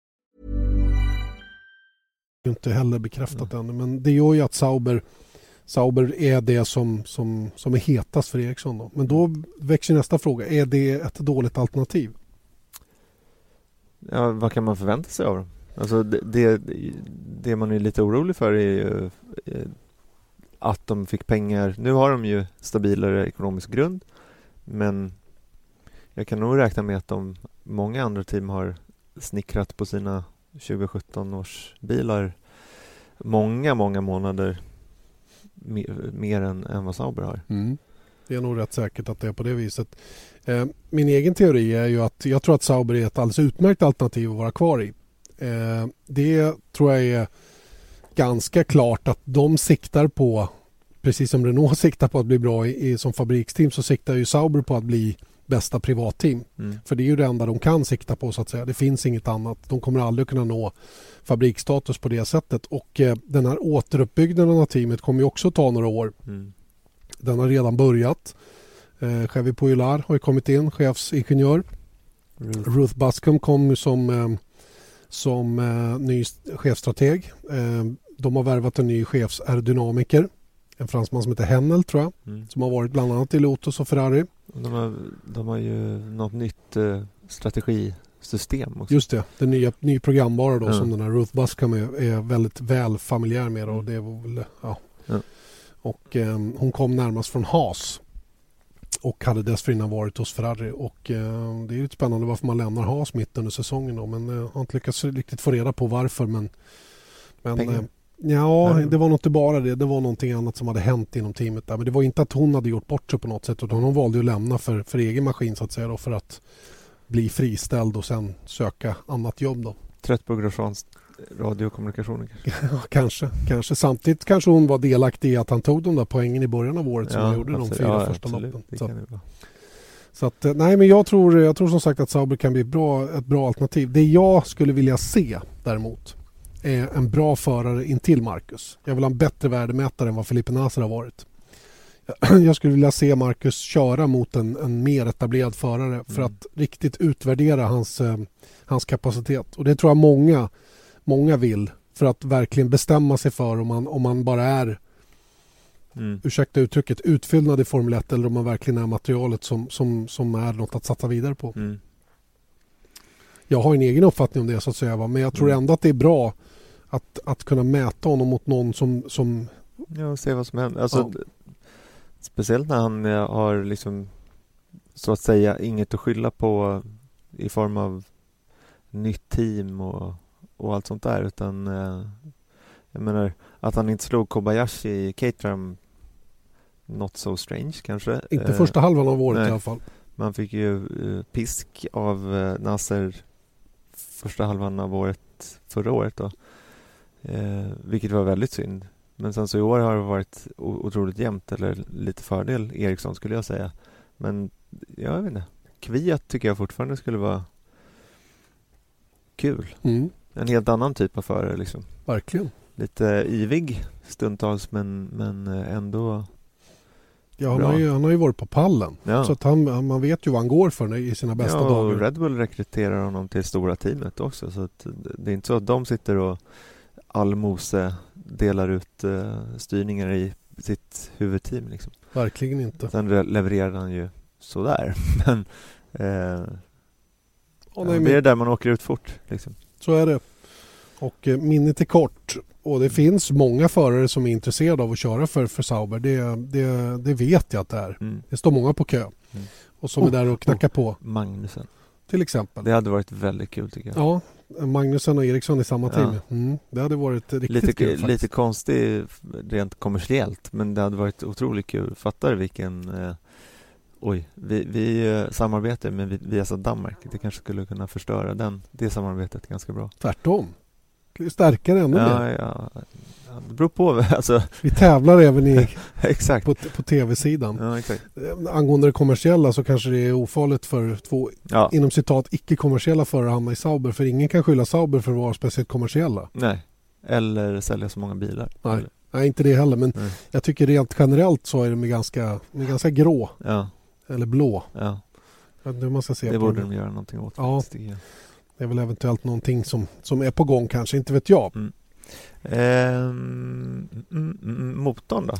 inte heller bekräftat ännu. Men det gör ju att Sauber, Sauber är det som, som, som är hetast för Ericsson. Då. Men då växer nästa fråga. Är det ett dåligt alternativ? Ja, vad kan man förvänta sig av dem? Alltså det, det, det man är lite orolig för är ju eh, att de fick pengar. Nu har de ju stabilare ekonomisk grund men jag kan nog räkna med att de, många andra team har snickrat på sina 2017 års bilar många, många månader mer, mer än, än vad Sauber har. Mm. Det är nog rätt säkert att det är på det viset. Eh, min egen teori är ju att jag tror att Sauber är ett alldeles utmärkt alternativ att vara kvar i. Eh, det tror jag är ganska klart att de siktar på, precis som Renault [laughs] siktar på att bli bra i, i, som fabriksteam så siktar ju Sauber på att bli bästa privatteam. Mm. För det är ju det enda de kan sikta på så att säga. Det finns inget annat. De kommer aldrig kunna nå fabriksstatus på det sättet. Och eh, den här återuppbyggnaden av teamet kommer ju också ta några år. Mm. Den har redan börjat. Eh, Chevy Pujolar har ju kommit in, chefsingenjör. Ruth. Ruth Bascom kom som, eh, som eh, ny st- chefstrateg. Eh, de har värvat en ny chefsaerodynamiker. En fransman som heter Hennel tror jag. Mm. Som har varit bland annat i Lotus och Ferrari. De har, de har ju något nytt eh, strategisystem också. Just det, den nya ny programvara då Ja. som den här Ruth Bascom är, är väldigt väl familjär med. Och Mm. det var väl, ja. Ja. Och eh, hon kom närmast från Haas och hade dessförinnan varit hos Ferrari. Och, eh, det är lite spännande varför man lämnar Haas mitt under säsongen. Då, men eh, har inte lyckats riktigt få reda på varför. Men, men Pengar? Ja, det var nog inte bara det. Det var någonting annat som hade hänt inom teamet. där. Men det var inte att hon hade gjort bort sig på något sätt utan hon valde att lämna för, för egen maskin så att säga då, för att bli friställd och sen söka annat jobb. Då. Trött på Grosjeans radiokommunikationer kanske? [laughs] Ja, kanske, kanske. Samtidigt kanske hon var delaktig i att han tog de där poängen i början av året som han gjorde de absolut. fyra ja, första absolut. loppen. Så, att, eh, nej, men jag tror, jag tror som sagt att Sauber kan bli bra, ett bra alternativ. Det jag skulle vilja se däremot är en bra förare intill Marcus. Jag vill ha en bättre värdemätare än vad Felipe Nasr har varit. [clears throat] Jag skulle vilja se Marcus köra mot en, en mer etablerad förare för Mm. att riktigt utvärdera hans, eh, hans kapacitet. Och det tror jag många, många vill för att verkligen bestämma sig för om man, om man bara är, Mm. ursäkta uttrycket, utfyllnad i Formel 1 eller om man verkligen är materialet som, som, som är något att satsa vidare på. Mm. Jag har en egen uppfattning om det så att säga. va, Men jag tror Mm. ändå att det är bra att, att kunna mäta honom mot någon som, som Ja, se vad som händer. Alltså, Ja. Speciellt när han eh, har liksom så att säga inget att skylla på i form av nytt team och, och allt sånt där utan eh, jag menar att han inte slog Kobayashi i Caterham Not so strange kanske. inte Eh, första halvan av året nej. i alla fall. Man fick ju pisk av Nasser första halvan av året förra året då. Eh, vilket var väldigt synd. Men sen så i år har det varit otroligt jämnt eller lite fördel Eriksson skulle jag säga. Men jag vet inte. Kviat tycker jag fortfarande skulle vara kul. Mm, En helt annan typ av förare liksom. verkligen. Lite yvig stundtals men, men eh, ändå Ja, han, har ju, han har ju varit på pallen. Ja. Så att han, man vet ju vad han går för i sina bästa ja, dagar. och Red Bull rekryterar honom till stora teamet också. Så det är inte så att de sitter och allmose delar ut eh, styrningar i sitt huvudteam. Liksom. Verkligen inte. Sen re- levererar han ju sådär. [laughs] Men eh, Ja, nej, det är där man åker ut fort. Liksom. så är det. Och eh, minnet är kort. Och det finns många förare som är intresserade av att köra för, för Sauber. Det, det, det vet jag att det är. Mm. Det står många på kö. Mm. Och som är där och knackar på. Magnusen. Till exempel. Det hade varit väldigt kul tycker jag. Ja, Magnusen och Eriksson i samma Ja. team. Mm, det hade varit riktigt lite, kul lite faktiskt. konstig rent kommersiellt men det hade varit otroligt kul. Fattar vilken eh, Oj, vi, vi eh, samarbetar med Vi- Viasat Danmark. Det kanske skulle kunna förstöra den, det samarbetet ganska bra. Tvärtom. Starkare ännu mer. Ja, ja, ja, det beror på. [laughs] Alltså, Vi tävlar även i, [laughs] exakt. på, på tv-sidan. Ja, exakt. Eh, Angående det kommersiella så kanske det är ofarligt för två Ja, inom citat icke-kommersiella förare att hamna i Sauber. För ingen kan skylla Sauber för att vara speciellt kommersiella. nej. Eller sälja så många bilar. Nej. Eller- Nej, inte det heller. Men Nej. jag tycker rent generellt så är de ganska, de ganska grå. Ja, Eller blå. ja. Jag vet inte hur man ska se Det på borde de göra någonting åt. Ja. Det är väl eventuellt någonting som, som är på gång kanske. Inte vet jag. Mm, mm, motorn då?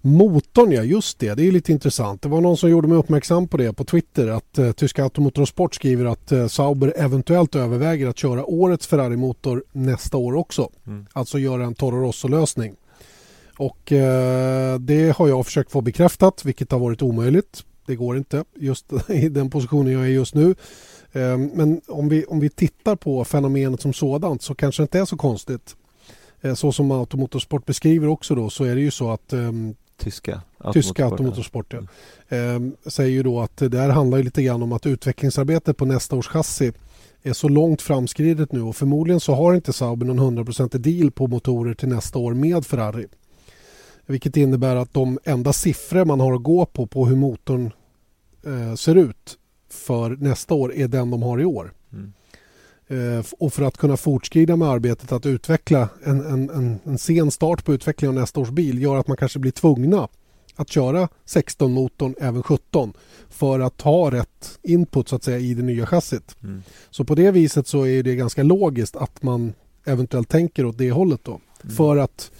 Motorn ja, just det. Det är lite intressant. Det var någon som gjorde mig uppmärksam på det på Twitter. Att eh, tyska Automotor och Sport skriver att eh, Sauber eventuellt överväger att köra årets Ferrari-motor nästa år också. Mm. Alltså göra en Toro Rosso-lösning. Och eh, det har jag försökt få bekräftat, vilket har varit omöjligt. Det går inte just [laughs] i den positionen jag är just nu. Eh, men om vi, om vi tittar på fenomenet som sådant så kanske det inte är så konstigt. Eh, så som Automotorsport beskriver också då så är det ju så att ehm, Tyska Tyska automotorsport, ja. Ehm, säger ju då att det här handlar lite grann om att utvecklingsarbetet på nästa års chassi är så långt framskridet nu och förmodligen så har inte Sauber någon 100% deal på motorer till nästa år med Ferrari. Vilket innebär att de enda siffror man har att gå på på hur motorn eh, ser ut för nästa år är den de har i år. Mm. Eh, och för att kunna fortskrida med arbetet att utveckla en, en, en, en sen start på utvecklingen av nästa års bil gör att man kanske blir tvungna att köra 16-motorn även 17 för att ha rätt input så att säga i det nya chassit. Mm. Så på det viset så är det ganska logiskt att man eventuellt tänker åt det hållet då. Mm. För att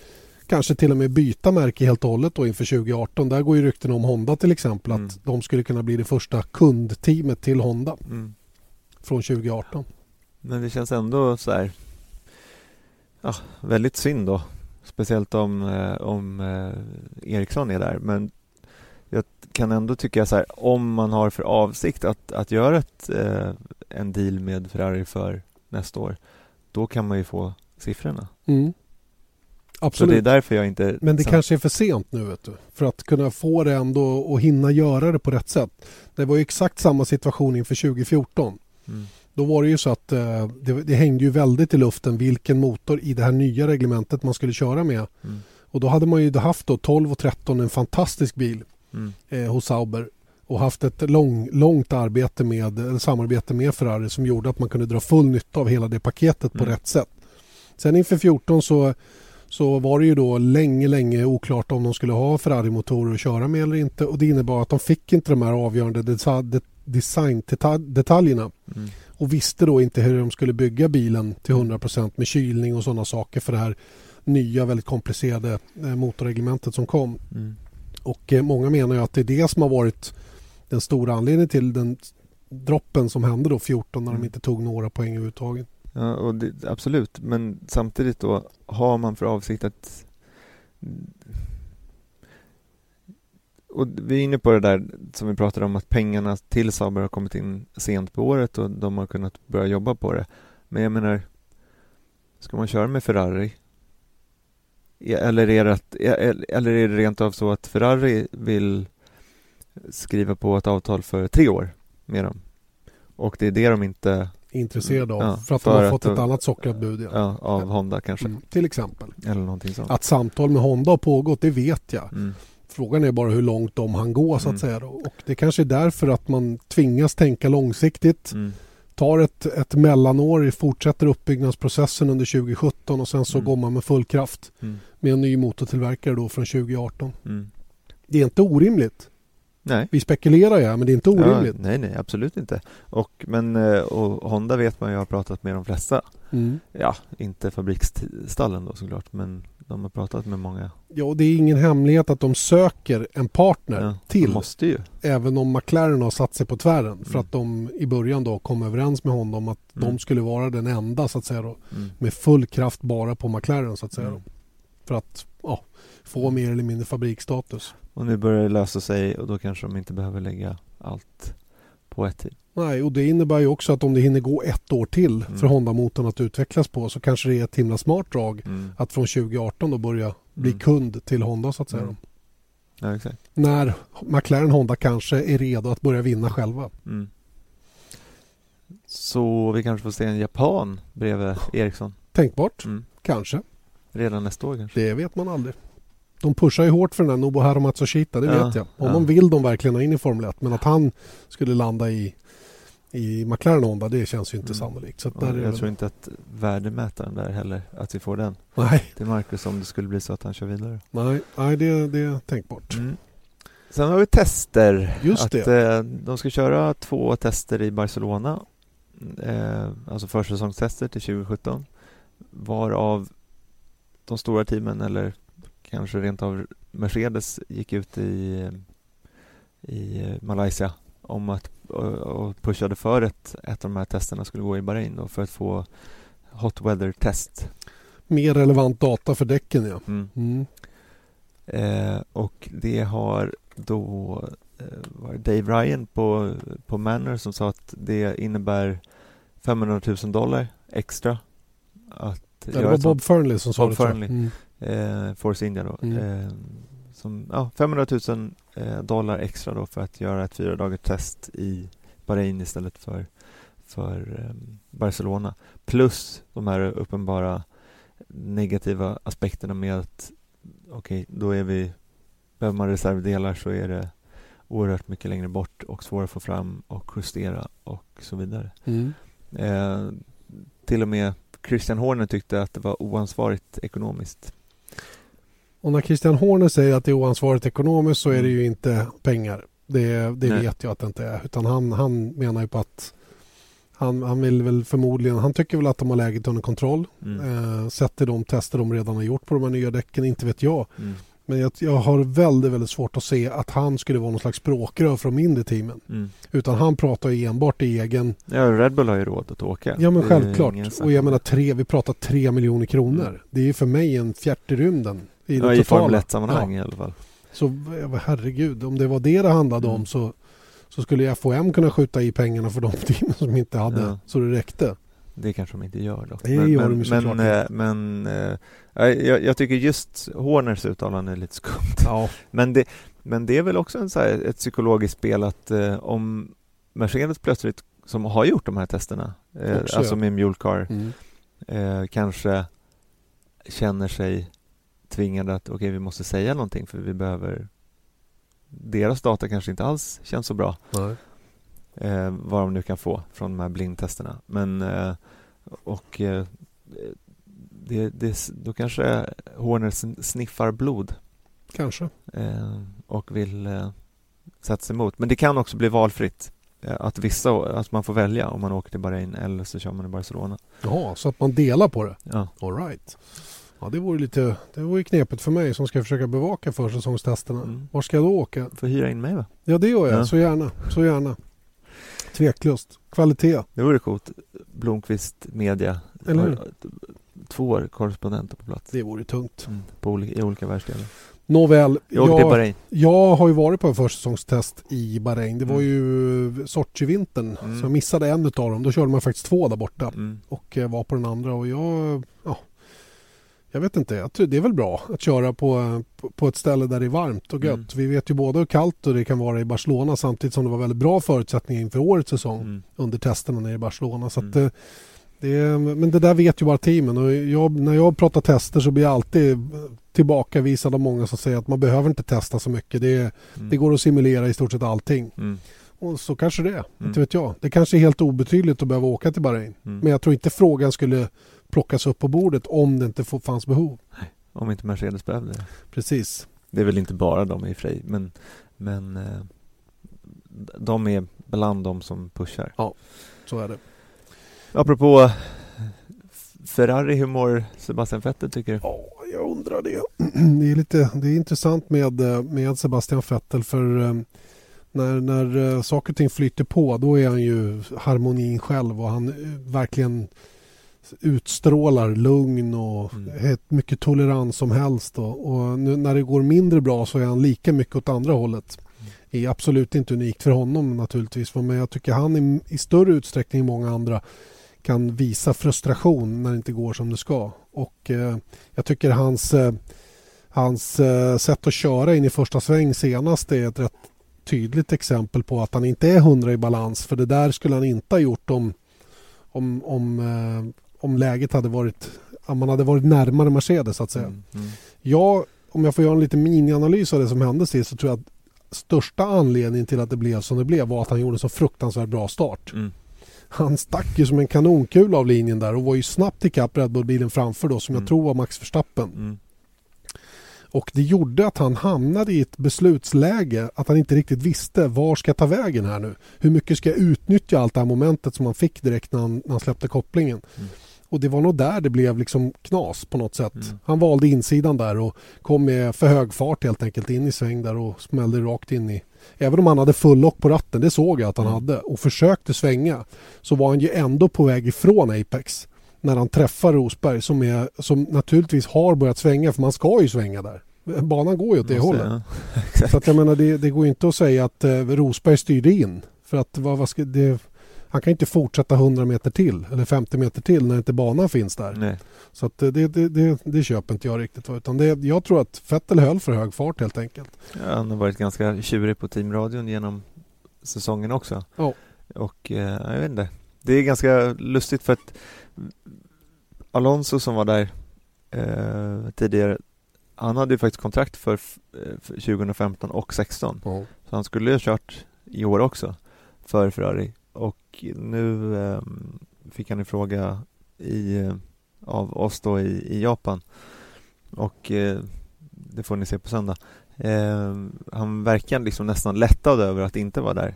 kanske till och med byta märke helt och hållet då inför 2018. Där går ju rykten om Honda till exempel att Mm. de skulle kunna bli det första kundteamet till Honda Mm. från 2018. Men det känns ändå så här ja, väldigt synd då Speciellt om, eh, om eh, Eriksson är där. Men jag kan ändå tycka så här, om man har för avsikt att, att göra ett, eh, en deal med Ferrari för nästa år, då kan man ju få siffrorna. Mm. Så det är Absolut. därför jag inte... Men det sen- kanske är för sent nu vet du. För att kunna få det ändå och hinna göra det på rätt sätt. Det var ju exakt samma situation inför 2014. Mm. Då var det ju så att eh, det, det hängde ju väldigt i luften vilken motor i det här nya reglementet man skulle köra med. Mm. Och då hade man ju haft då 12 och 13 en fantastisk bil Mm. eh, hos Sauber och haft ett lång, långt arbete med, samarbete med Ferrari som gjorde att man kunde dra full nytta av hela det paketet på Mm. rätt sätt. Sen inför 14 så, så var det ju då länge, länge oklart om de skulle ha Ferrari-motorer att köra med eller inte och det innebar att de fick inte de här avgörande designdetaljerna Mm. och visste då inte hur de skulle bygga bilen till 100% med kylning och sådana saker för det här nya väldigt komplicerade eh, motorreglementet som kom. Mm. Och eh, många menar ju att det är det som har varit den stora anledningen till den droppen som hände då 14 när Mm. de inte tog några poäng överhuvudtaget. Ja, och det, absolut, men samtidigt då har man för avsikt att och vi är inne på det där som vi pratade om att pengarna till Saber har kommit in sent på året och de har kunnat börja jobba på det. Men jag menar, ska man köra med Ferrari? Eller är det, att, eller är det rent av så att Ferrari vill skriva på ett avtal för tre år med dem? Och det är det de inte, Intresserade av Ja, för att för de har att fått ett de- annat sockrat bud. Ja. ja, av Honda kanske, Mm, till exempel. eller någonting sånt. Att samtal med Honda har pågått, det vet jag. Mm. Frågan är bara hur långt de han gå så att Mm. säga. Då. Och det kanske är därför att man tvingas tänka långsiktigt. Mm. Tar ett, ett mellanår, fortsätter uppbyggnadsprocessen under 2017 och sen så Mm. går man med full kraft med en ny motortillverkare då från 2018. Mm. Det är inte orimligt. Nej. Vi spekulerar ju men det är inte orimligt. Ja, nej, nej, absolut inte. Och, men, eh, och Honda vet man ju har pratat med de flesta. Mm. Ja, inte fabriksstallen då såklart, men de har pratat med många. Ja, och det är ingen hemlighet att de söker en partner Ja, till. Måste ju. Även om McLaren har satt sig på tvären. För Mm. att de i början då kom överens med honom att Mm. de skulle vara den enda så att säga då. Mm. Med full kraft bara på McLaren så att säga Mm. då. För att ja, få mer eller mindre fabriksstatus. Och nu börjar det lösa sig och då kanske de inte behöver lägga allt på ett team. Nej, och det innebär ju också att om det hinner gå ett år till Mm. för Honda-motorn att utvecklas på så kanske det är ett himla smart drag Mm. att från 2018 då börja bli Mm. kund till Honda så att säga. Mm. Ja. När McLaren Honda kanske är redo att börja vinna själva. Mm. Så vi kanske får se en japan bredvid Ericsson. Tänkbart, Mm. kanske. Redan nästa år kanske. Det vet man aldrig. De pushar ju hårt för den här Nobuharu Matsushita, det Ja, vet jag. ja. Honom vill de verkligen ha in i Formel 1 men att han skulle landa i, i McLaren Honda det känns ju inte Mm. sannolikt. Så där är jag det... tror inte att värdemätaren där heller, att vi får den Nej, till Marcus om det skulle bli så att han kör vidare. nej, nej det, det är tänkbart. Mm. Sen har vi tester. Just att, det. Eh, de ska köra två tester i Barcelona. Eh, alltså försäsongstester till 2017. Varav de stora teamen eller kanske rent av Mercedes gick ut i, i Malaysia om att och, pushade för att ett av de här testerna skulle gå i Bahrain då för att få hot weather test. Mer relevant data för däcken ja. Mm. Mm. Eh, och det har då eh, var Dave Ryan på, på Manor som sa att det innebär 500 000 dollar extra att Det var Bob Fernley som sa det. Fernley. Mm. eh, Force India då. Mm. Eh, som, ja, 500 000 eh, dollar extra då för att göra ett fyra dagars test i Bahrain istället för, för eh, Barcelona. Plus de här uppenbara negativa aspekterna med att okej, då är vi behöver man reservdelar så är det oerhört mycket längre bort och svårare att få fram och justera och så vidare. Mm. Eh, till och med Christian Horner tyckte att det var oansvarigt ekonomiskt. Och när Christian Horner säger att det är oansvarigt ekonomiskt så är det Mm. ju inte pengar. Det, det Nej. vet jag att det inte är. Utan han, han menar ju på att han, han vill väl förmodligen, han tycker väl att de har läget under kontroll. Mm. Eh, sett till de tester de redan har gjort på de här nya däcken, inte vet jag. Mm. Men jag, jag har väldigt, väldigt svårt att se att han skulle vara någon slags språkrör från mindre teamen. Mm. Utan han pratar ju enbart i egen... Ja, Red Bull har ju råd att åka. Ja men Det självklart. Och jag om menar tre, vi pratar tre miljoner kronor. Mm. Det är ju för mig en fjärt i rymden. I Ja, i. Formel 1-sammanhang Ja. i alla fall. Så herregud, om det var det det handlade om Mm. så, så skulle FOM kunna skjuta i pengarna för de [laughs] teamen som inte hade Ja. så det räckte. Det kanske de inte gör dock. Det gör de ju men, såklart men, eh, men eh, jag, jag tycker just Horners uttalande är lite skumt. Ja, [laughs] Men det, men det är väl också en så här, ett psykologiskt spel att eh, om Mercedes plötsligt, som har gjort de här testerna, Också, alltså ja. med Mjolcar, mm. kanske känner sig tvingade att okej, vi måste säga någonting för vi behöver deras data kanske inte alls känns så bra Nej. Eh, vad de nu kan få från de här blindtesterna. Men eh, och eh, det, det, då kanske Horner sn- sniffar blod kanske. eh, och vill eh, sätta sig emot. Men det kan också bli valfritt. Eh, att vissa, att man får välja om man åker till Bahrain eller så kör man i Barcelona. Jaha, så att man delar på det. Ja, All right. Ja, det vore lite det vore ju knepet för mig som ska försöka bevaka försäsongstesterna. Mm. Var ska jag då åka? får hyra in mig va? Ja, det gör jag. Ja. Så gärna. Så gärna. Tveklöst. Kvalitet. Det vore coolt. Blomqvist Media. Eller hur? Två korrespondenter på plats. Det vore tungt. Mm, på olika, I olika världsdelar. Nåväl, Jag jag, jag har ju varit på en försäsongstest i Bahrain. Det var Mm. ju Sochi-vintern. Mm. Så jag missade en av dem. Då körde man faktiskt två där borta. Mm. och eh, var på den andra och jag, ja, jag vet inte, jag tror det är väl bra att köra på, på- ett ställe där det är varmt och gött. Mm. Vi vet ju både hur kallt och det kan vara i Barcelona samtidigt som det var väldigt bra förutsättningar inför årets säsong Mm. under testerna nere i Barcelona. Så att, Mm. eh, det, men det där vet ju bara teamen och jag, när jag pratar tester så blir jag alltid tillbakavisad av många som säger att man behöver inte testa så mycket. Det, Mm. det går att simulera i stort sett allting. Mm. Och så kanske det är, Mm. inte vet jag. Det kanske är helt obetydligt att behöva åka till Bahrain. Mm. Men jag tror inte frågan skulle plockas upp på bordet om det inte fanns behov. Om inte Mercedes behövde det. Precis. Det är väl inte bara de i och för sig, men, men eh, de är bland de som pushar. Så är det. Apropå eh, Ferrari, hur mår Sebastian Vettel tycker du? Ja, jag undrar det. [clears throat] Det är, lite, det är intressant med, eh, med Sebastian Vettel för när, när saker och ting flyter på då är han ju harmonin själv och han verkligen utstrålar lugn och Mm. mycket tolerans som helst. Och, och nu när det går mindre bra så är han lika mycket åt andra hållet. Det är absolut inte unikt för honom naturligtvis men jag tycker han i, i större utsträckning än många andra kan visa frustration när det inte går som det ska. Och eh, jag tycker hans, eh, hans eh, sätt att köra in i första sväng senast är ett rätt tydligt exempel på att han inte är hundra i balans. För det där skulle han inte ha gjort om, om, om, eh, om läget hade varit man hade varit närmare Mercedes så att säga. Mm, mm, Jag, om jag får göra en liten minianalys av det som hände sist så tror jag att största anledningen till att det blev som det blev var att han gjorde en så fruktansvärt bra start. mm, Han stack ju som en kanonkula av linjen där och var ju snabbt ikapp Red Bull-bilen framför då som Mm. jag tror var Max Verstappen. mm, Och det gjorde att han hamnade i ett beslutsläge att han inte riktigt visste var ska jag ta vägen här nu. Hur mycket ska jag utnyttja allt det här momentet som han fick direkt när han, när han släppte kopplingen. Mm. Och det var nog där det blev liksom knas på något sätt. Mm. Han valde insidan där och kom med för hög fart helt enkelt in i sväng där och smällde rakt in i Även om han hade full lock på ratten, det såg jag att han Mm. hade och försökte svänga så var han ju ändå på väg ifrån Apex när han träffar Rosberg som, är, som naturligtvis har börjat svänga för man ska ju svänga där. Banan går ju åt det Måste- hållet. ja. [laughs] Så att jag menar det, det går inte att säga att eh, Rosberg styrde in. För att vad, vad ska, det, han kan inte fortsätta 100 meter till eller 50 meter till när inte banan finns där. Nej. Så eh, det, det, det, det köper inte jag riktigt. Utan det, jag tror att Vettel höll för hög fart helt enkelt. Ja, han har varit ganska tjurig på teamradion genom säsongen också. Ja. Och eh, jag vet inte. Det är ganska lustigt för att Alonso som var där eh, tidigare, han hade ju faktiskt kontrakt för, f- eh, för 2015 och 16. Så han skulle ju ha kört i år också för Ferrari. Och nu eh, fick han en fråga i, eh, av oss då i, i Japan. Och eh, det får ni se på söndag. Eh, han verkar liksom nästan lättad över att inte vara där.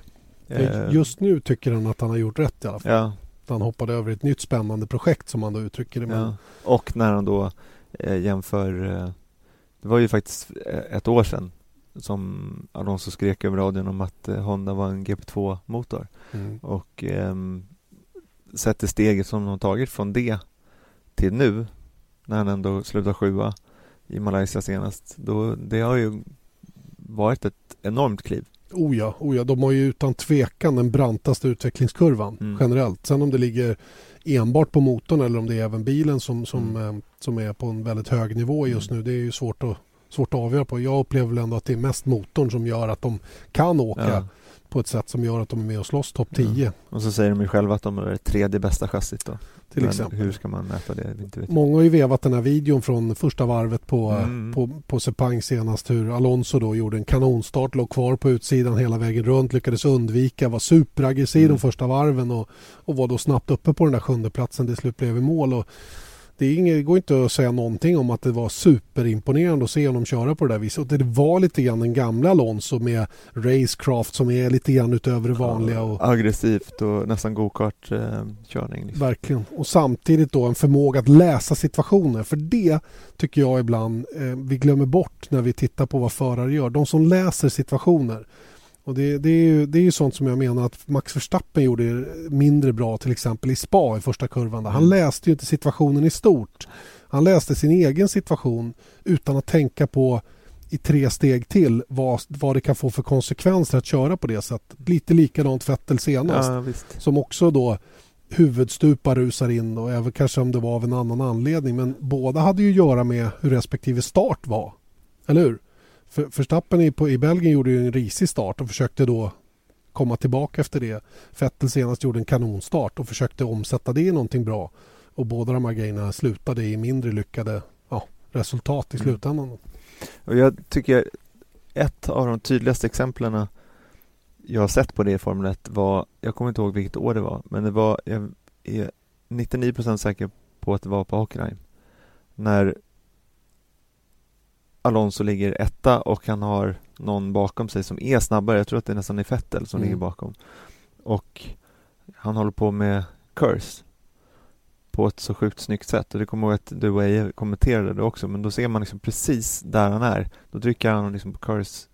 Eh, Just nu tycker han att han har gjort rätt i alla fall. Ja, Han hoppade över ett nytt spännande projekt som han då uttrycker det. Men, ja. Och när han då eh, jämför eh, det var ju faktiskt ett år sedan som Alonso skrek över radion om att eh, Honda var en GP2-motor Mm. och sett det steget som de tagit från det till nu när han ändå slutar sjua i Malaysia senast, då, det har ju varit ett enormt kliv. Oh ja, oh ja, de har ju utan tvekan den brantaste utvecklingskurvan Mm. generellt. Sen om det ligger enbart på motorn eller om det är även bilen som, som, Mm. eh, som är på en väldigt hög nivå just nu. Det är ju svårt att, svårt att avgöra på. Jag upplever väl ändå att det är mest motorn som gör att de kan åka Ja. på ett sätt som gör att de är med och slåss topp Ja. 10 Och så säger de ju själva att de är det tredje bästa chassit då. till Men exempel. hur ska man mäta det? Jag. Många har ju vevat den här videon från första varvet på, Mm. på, på Sepang senast hur Alonso då gjorde en kanonstart, låg kvar på utsidan hela vägen runt, lyckades undvika, var superaggressiv Mm. de första varven och, och var då snabbt uppe på den där sjunde platsen till slut blev i mål. Och det är inget, det går inte att säga någonting om att det var superimponerande att se honom köra på det där viset. Och det var lite grann den gamla Alonso med racecraft som är lite grann utöver det vanliga. Och, Aggressivt och nästan go-kart-körning. liksom. Verkligen. Och samtidigt då en förmåga att läsa situationer. För det tycker jag ibland eh, vi glömmer bort när vi tittar på vad förare gör. De som läser situationer. Och det, det, är ju, det är ju sånt som jag menar att Max Verstappen gjorde mindre bra till exempel i Spa i första kurvan. Där. Han Mm. läste ju inte situationen i stort. Han läste sin egen situation utan att tänka på i tre steg till vad, vad det kan få för konsekvenser att köra på det sättet. Lite likadant Vettel senast Ja, som också då huvudstupa rusar in och även kanske om det var av en annan anledning. Men båda hade ju att göra med hur respektive start var. Eller hur? För, Verstappen i, på, i Belgien gjorde ju en risig start och försökte då komma tillbaka efter det. Vettel senast gjorde en kanonstart och försökte omsätta det i någonting bra. Och båda de här grejerna slutade i mindre lyckade ja, resultat i Mm. slutändan. Och jag tycker ett av de tydligaste exemplen jag har sett på det i Formel 1 var, jag kommer inte ihåg vilket år det var, men det var, jag är 99% säker på att det var på Hockenheim. När Alonso ligger etta och han har någon bakom sig som är snabbare. Jag tror att det nästan är Vettel som Mm. ligger bakom. Och han håller på med curse på ett så sjukt snyggt sätt. Och det kommer jag att du och Eje kommenterade det också. Men då ser man liksom precis där han är. Då trycker han liksom på curse.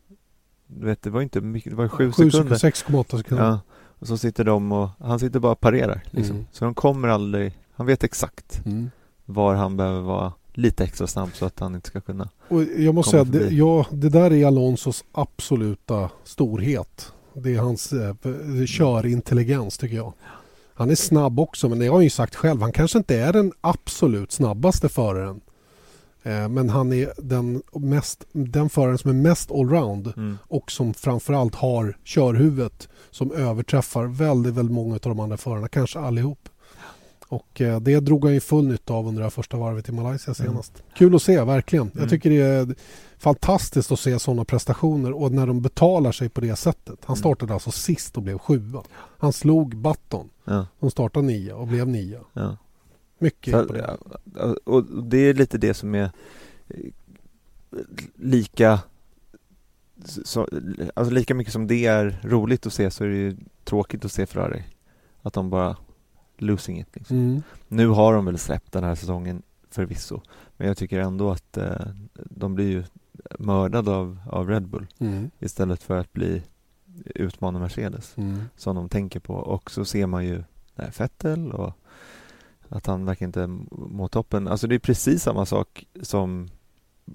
Du vet, det var inte mycket, det var sju sekunder. 6,8 sekunder. Ja, och så sitter de och han sitter bara och parerar. Liksom. Mm. Så de kommer aldrig, han vet exakt Mm. var han behöver vara lite extra snabb så att han inte ska kunna. Och jag måste säga, det, ja, det där är Alonsos absoluta storhet. Det är hans eh, körintelligens tycker jag. Han är snabb också, men det har han ju sagt själv. Han kanske inte är den absolut snabbaste föraren. Eh, men han är den, mest, den föraren som är mest allround Mm. och som framförallt har körhuvudet som överträffar väldigt, väldigt många av de andra förarna, kanske allihop. Och eh, det drog han ju full nytta av under det här första varvet i Malaysia senast. Kul att se, verkligen. Jag Mm. tycker det är fantastiskt att se sådana prestationer och när de betalar sig på det sättet. Han Mm. startade alltså sist och blev sjua. Han slog Button Ja, som startade nia och blev nia. ja. Mycket Så, imponerande. ja, och det är lite det som är eh, lika så, alltså lika mycket som det är roligt att se så är det ju tråkigt att se Ferrari. Att de bara losing it. Liksom. Mm. Nu har de väl släppt den här säsongen förvisso. Men jag tycker ändå att eh, de blir ju mördade av, av Red Bull Mm. istället för att bli utmana Mercedes Mm. som de tänker på. Och så ser man ju där Vettel och att han verkar inte må toppen. Alltså det är precis samma sak som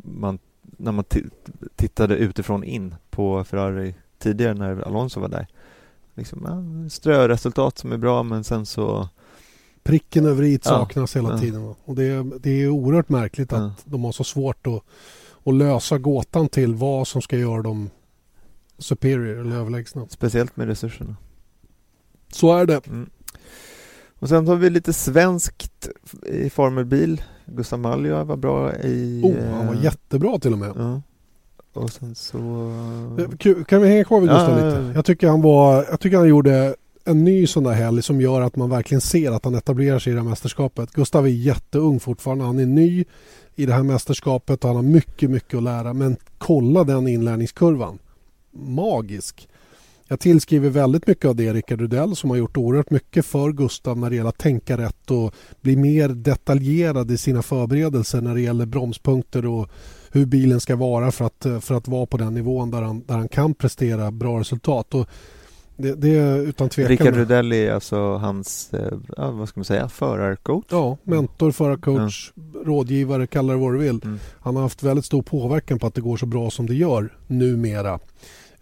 man när man ti- tittade utifrån in på Ferrari tidigare när Alonso var där. Liksom, ja, ströresultat som är bra men sen så Pricken över i Ja, saknas hela ja. tiden. Och det, är, det är oerhört märkligt att Ja. de har så svårt att, att lösa gåtan till vad som ska göra dem superior eller överlägsna. speciellt med resurserna. Så är det. Mm. Och sen har vi lite svenskt i formelbil. Gustav Malja var bra i... Oh, han var eh, jättebra till och med. Och sen så... Eh, Kan vi hänga kvar vid Gustav ja, lite? ja. Jag tycker han var, jag tycker han gjorde en ny sån där helg som gör att man verkligen ser att han etablerar sig i det här mästerskapet. Gustav är jätteung fortfarande. Han är ny i det här mästerskapet och han har mycket, mycket att lära. Men kolla den inlärningskurvan. Magisk. Jag tillskriver väldigt mycket av det Rickard Rudell som har gjort oerhört mycket för Gustav när det gäller att tänka rätt och bli mer detaljerad i sina förberedelser när det gäller bromspunkter och hur bilen ska vara för att, för att vara på den nivån där han, där han kan prestera bra resultat. Och det, det är utan tvekan... Rickard Rudell är alltså hans, eh, ja, vad ska man säga, förarcoach? Ja, mentor, förarcoach, rådgivare, kalla det vad du vill. Mm. Han har haft väldigt stor påverkan på att det går så bra som det gör numera.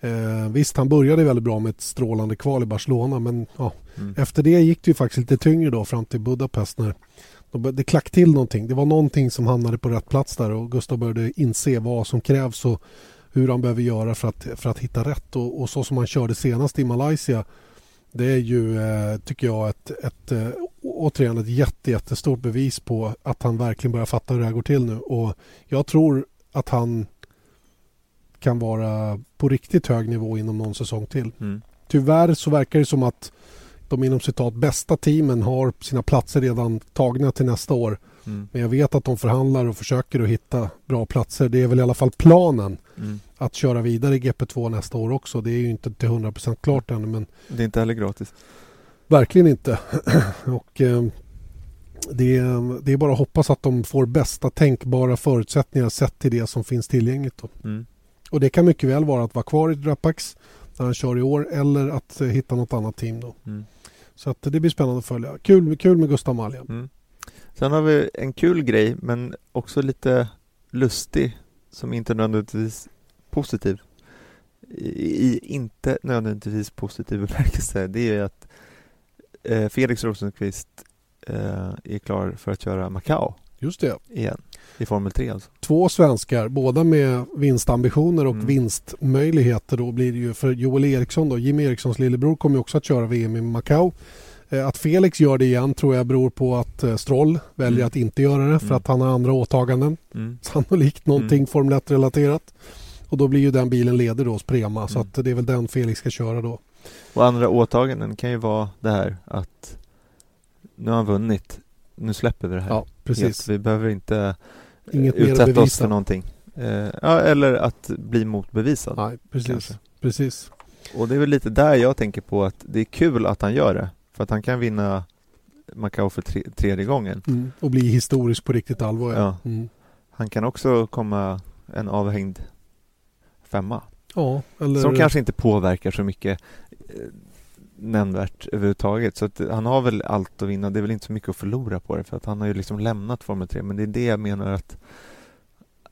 Eh, visst, han började väldigt bra med ett strålande kval i Barcelona men ja, Mm. efter det gick det ju faktiskt lite tyngre då fram till Budapest när det klack till någonting. Det var någonting som hamnade på rätt plats där och Gustav började inse vad som krävs och hur han behöver göra för att, för att hitta rätt. Och, och så som han körde senast i Malaysia det är ju, eh, tycker jag, ett, ett, eh, återigen ett jätte, jättestort bevis på att han verkligen börjar fatta hur det här går till nu. Och jag tror att han kan vara på riktigt hög nivå inom någon säsong till. Mm. Tyvärr så verkar det som att de inom citat bästa teamen har sina platser redan tagna till nästa år. Mm. Men jag vet att de förhandlar och försöker att hitta bra platser. Det är väl i alla fall planen Mm. att köra vidare i GP2 nästa år också. Det är ju inte till 100% klart ännu men Det är inte heller gratis. verkligen inte. [clears throat] och eh, det, är- det är bara att hoppas att de får bästa tänkbara förutsättningar sett till det som finns tillgängligt. Mm. Och det kan mycket väl vara att vara kvar i Drapax där han kör i år eller att eh, hitta något annat team då. Mm. Så det blir spännande att följa. Kul, kul med Gustav Malja. Mm. Sen har vi en kul grej, men också lite lustig, som inte nödvändigtvis positiv. I, i inte nödvändigtvis positiv bemärkelse. Det är ju att eh, Felix Rosenqvist eh, är klar för att köra Macau Just det. igen. I Formel 3 alltså. Två svenskar, båda med vinstambitioner och Mm. vinstmöjligheter. Då blir det ju för Joel Eriksson, då, Jimmy Erikssons lillebror, kommer ju också att köra VM i Macau. Eh, Att Felix gör det igen tror jag beror på att eh, Stroll väljer Mm. att inte göra det för Mm. att han har andra åtaganden. Mm. [laughs] Sannolikt någonting Mm. Formel 1-relaterat. Och då blir ju den bilen ledig då hos Prema så Mm. att det är väl den Felix ska köra då. Och andra åtaganden kan ju vara det här att nu har han vunnit, nu släpper vi det här. Ja, precis. Helt. Vi behöver inte eh, Inget utsätta oss för någonting. Eh, ja, eller att bli motbevisad. Nej, precis. kanske. precis. Och det är väl lite där jag tänker på att det är kul att han gör det. För att han kan vinna Macau för tre, tredje gången. Mm. Och bli historisk på riktigt allvar. Ja. Mm. Han kan också komma en avhängd femma. ja, eller... Som kanske inte påverkar så mycket nämnvärt överhuvudtaget. Så att han har väl allt att vinna. Det är väl inte så mycket att förlora på det. För att han har ju liksom lämnat Formel 3. Men det är det jag menar att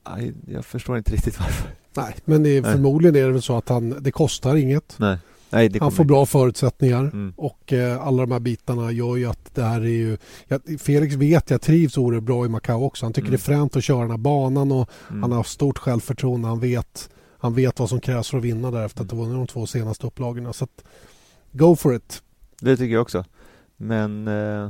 aj, jag förstår inte riktigt [laughs] varför. Nej, men det är, Nej. förmodligen är det väl så att han, det kostar inget. Nej, Nej det Han får bra förutsättningar. Mm. Och eh, alla de här bitarna gör ju att det här är ju... Ja, Felix vet jag trivs oerhört bra i Macau också. Han tycker Mm. det är fränt att köra den här banan och Mm. han har stort självförtroende. Han vet, han vet vad som krävs för att vinna där efter att ha vunnit de två senaste upplagorna. Så att, go for it. Det tycker jag också. Men eh,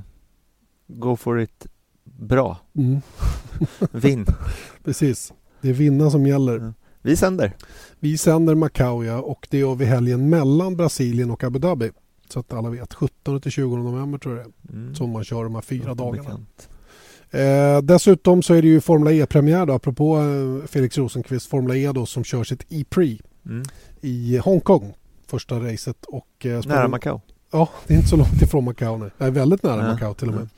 go for it bra. Mm. [laughs] Vinn. [laughs] Precis. Det är vinna som gäller. Ja. Vi sänder. Vi sänder Macau ja, och det gör vi helgen mellan Brasilien och Abu Dhabi. Så att alla vet. 17 till 20 november tror jag det. Mm. Som man kör de här fyra dagarna. Eh, dessutom så är det ju Formula E-premiär då, apropå eh, Felix Rosenqvist Formula E då, som kör sitt E-Prix Mm. i Hongkong. Första racet. Och, eh, Nära Macau. Ja, det är inte så långt ifrån Macau nu. Det är väldigt nära Ja. Macau till och med.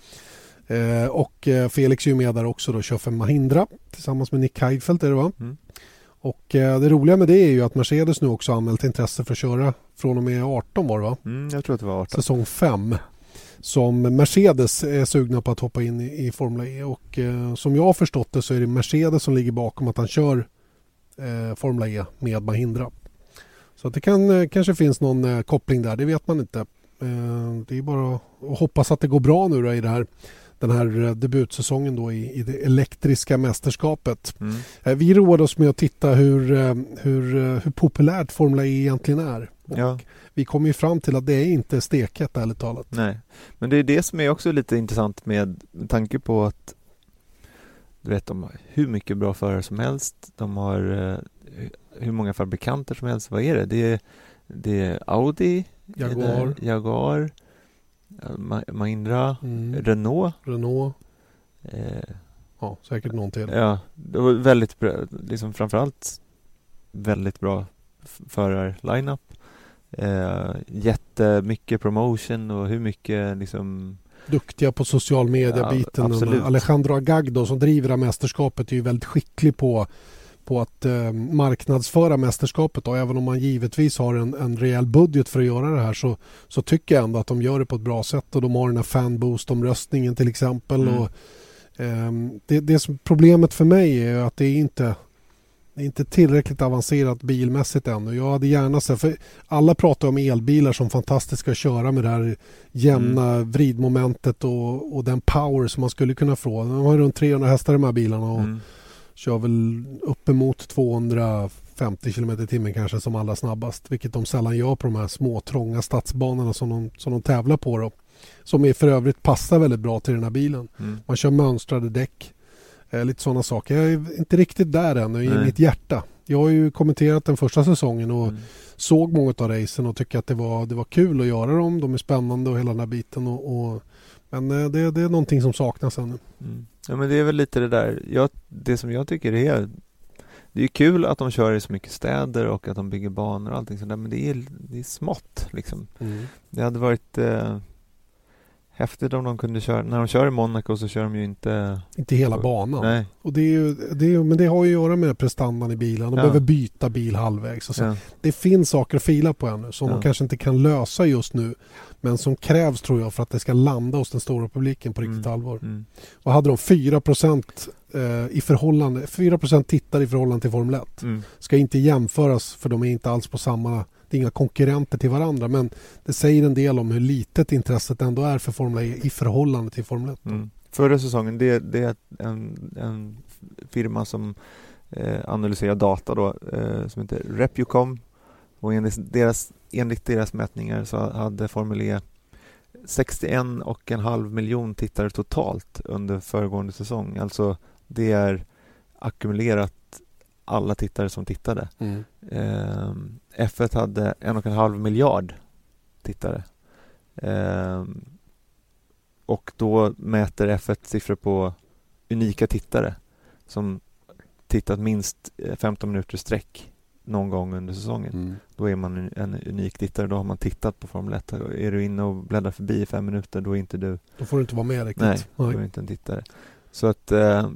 Eh, och eh, Felix är ju med där också då, kör för Mahindra tillsammans med Nick Heidfeld är det va? Mm. Och eh, det roliga med det är ju att Mercedes nu också anmält intresse för att köra från och med 18 var det va? Mm, jag tror att det var 18. Säsong 5. Som Mercedes är sugna på att hoppa in i, i Formula E och eh, som jag har förstått det så är det Mercedes som ligger bakom att han kör eh, Formula E med Mahindra. Så det kan, eh, kanske finns någon eh, koppling där, det vet man inte. Eh, det är bara att hoppas att det går bra nu då i det här, den här debutsäsongen då i, i det elektriska mästerskapet. Mm. Vi roade oss med att titta hur, hur, hur populärt Formula E egentligen är. Och Ja, Vi kom ju fram till att det är inte steket ärligt talat. nej. Men det är det som är också lite intressant med, med tanke på att du vet, de har hur mycket bra förare som helst. De har hur många fabrikanter som helst. Vad är det? Det är, det är Audi, är Jaguar. det Jaguar, eh, Ma- Mahindra, Mm. Renault. Renault. Eh, Ja, säkert någon till. ja, det var väldigt bra, liksom framförallt väldigt bra förar-lineup. Eh, jättemycket promotion och hur mycket liksom Duktiga på social media-biten. Ja. Alejandro Agag då, som driver det här mästerskapet är ju väldigt skicklig på på att eh, marknadsföra mästerskapet. Då. Även om man givetvis har en, en rejäl budget för att göra det här så, så tycker jag ändå att de gör det på ett bra sätt. Och de har den här fanboost-omröstningen till exempel. Mm. Och, ehm, det, det som problemet för mig är att det är inte det är inte tillräckligt avancerat bilmässigt ännu. Jag hade gärna sett, för alla pratar om elbilar som fantastiska att köra med det här jämna vridmomentet och, och den power som man skulle kunna få. De har runt 300 hästar de här bilarna och Mm. Kör väl uppemot 250 km i timmen kanske som allra snabbast. Vilket de sällan gör på de här små trånga stadsbanorna som de, som de tävlar på. Då. Som är för övrigt passar väldigt bra till den här bilen. Mm. Man kör mönstrade däck. Eh, lite sådana saker. Jag är inte riktigt där ännu i Nej. mitt hjärta. Jag har ju kommenterat den första säsongen och Mm. såg många av racen och tycker att det var, det var kul att göra dem. De är spännande och hela den här biten. Och, och, men eh, det, det är någonting som saknas ännu. Mm. Ja men det är väl lite det där, jag, det som jag tycker är Det är kul att de kör i så mycket städer och att de bygger banor och allting sådär men det är, det är smått liksom. Det hade varit eh, häftigt om de kunde köra, när de kör i Monaco så kör de ju inte Inte hela banan. Nej, Och det är ju, det är, men det har ju att göra med prestandan i bilen. De Ja. behöver byta bil halvvägs. Och så. ja, Det finns saker att fila på ännu som Ja. de kanske inte kan lösa just nu. Men som krävs tror jag för att det ska landa hos den stora publiken på riktigt Mm. allvar. mm, Och hade de 4 eh, i förhållande 4% tittare i förhållande till Formel 1. mm, Ska inte jämföras för de är inte alls på samma det är inga konkurrenter till varandra men det säger en del om hur litet intresset ändå är för Formel E i förhållande till Formel 1. mm. Förra säsongen, det, det är en, en firma som eh, analyserar data då eh, som heter Repucom och enligt deras, enligt deras mätningar så hade Formel E 61,5 miljon tittare totalt under föregående säsong. Alltså det är ackumulerat alla tittare som tittade. Mm. Ehm, F1 hade en och en halv miljard tittare. Ehm, och då mäter F1 siffror på unika tittare som tittat minst eh, 15 minuter i sträck någon gång under säsongen. Mm. Då är man en- en unik tittare. Då har man tittat på Formel 1. Är du inne och bläddrar förbi i fem minuter, då är inte du Då får du inte vara med riktigt. Nej, då är du inte en tittare. Så att, eh,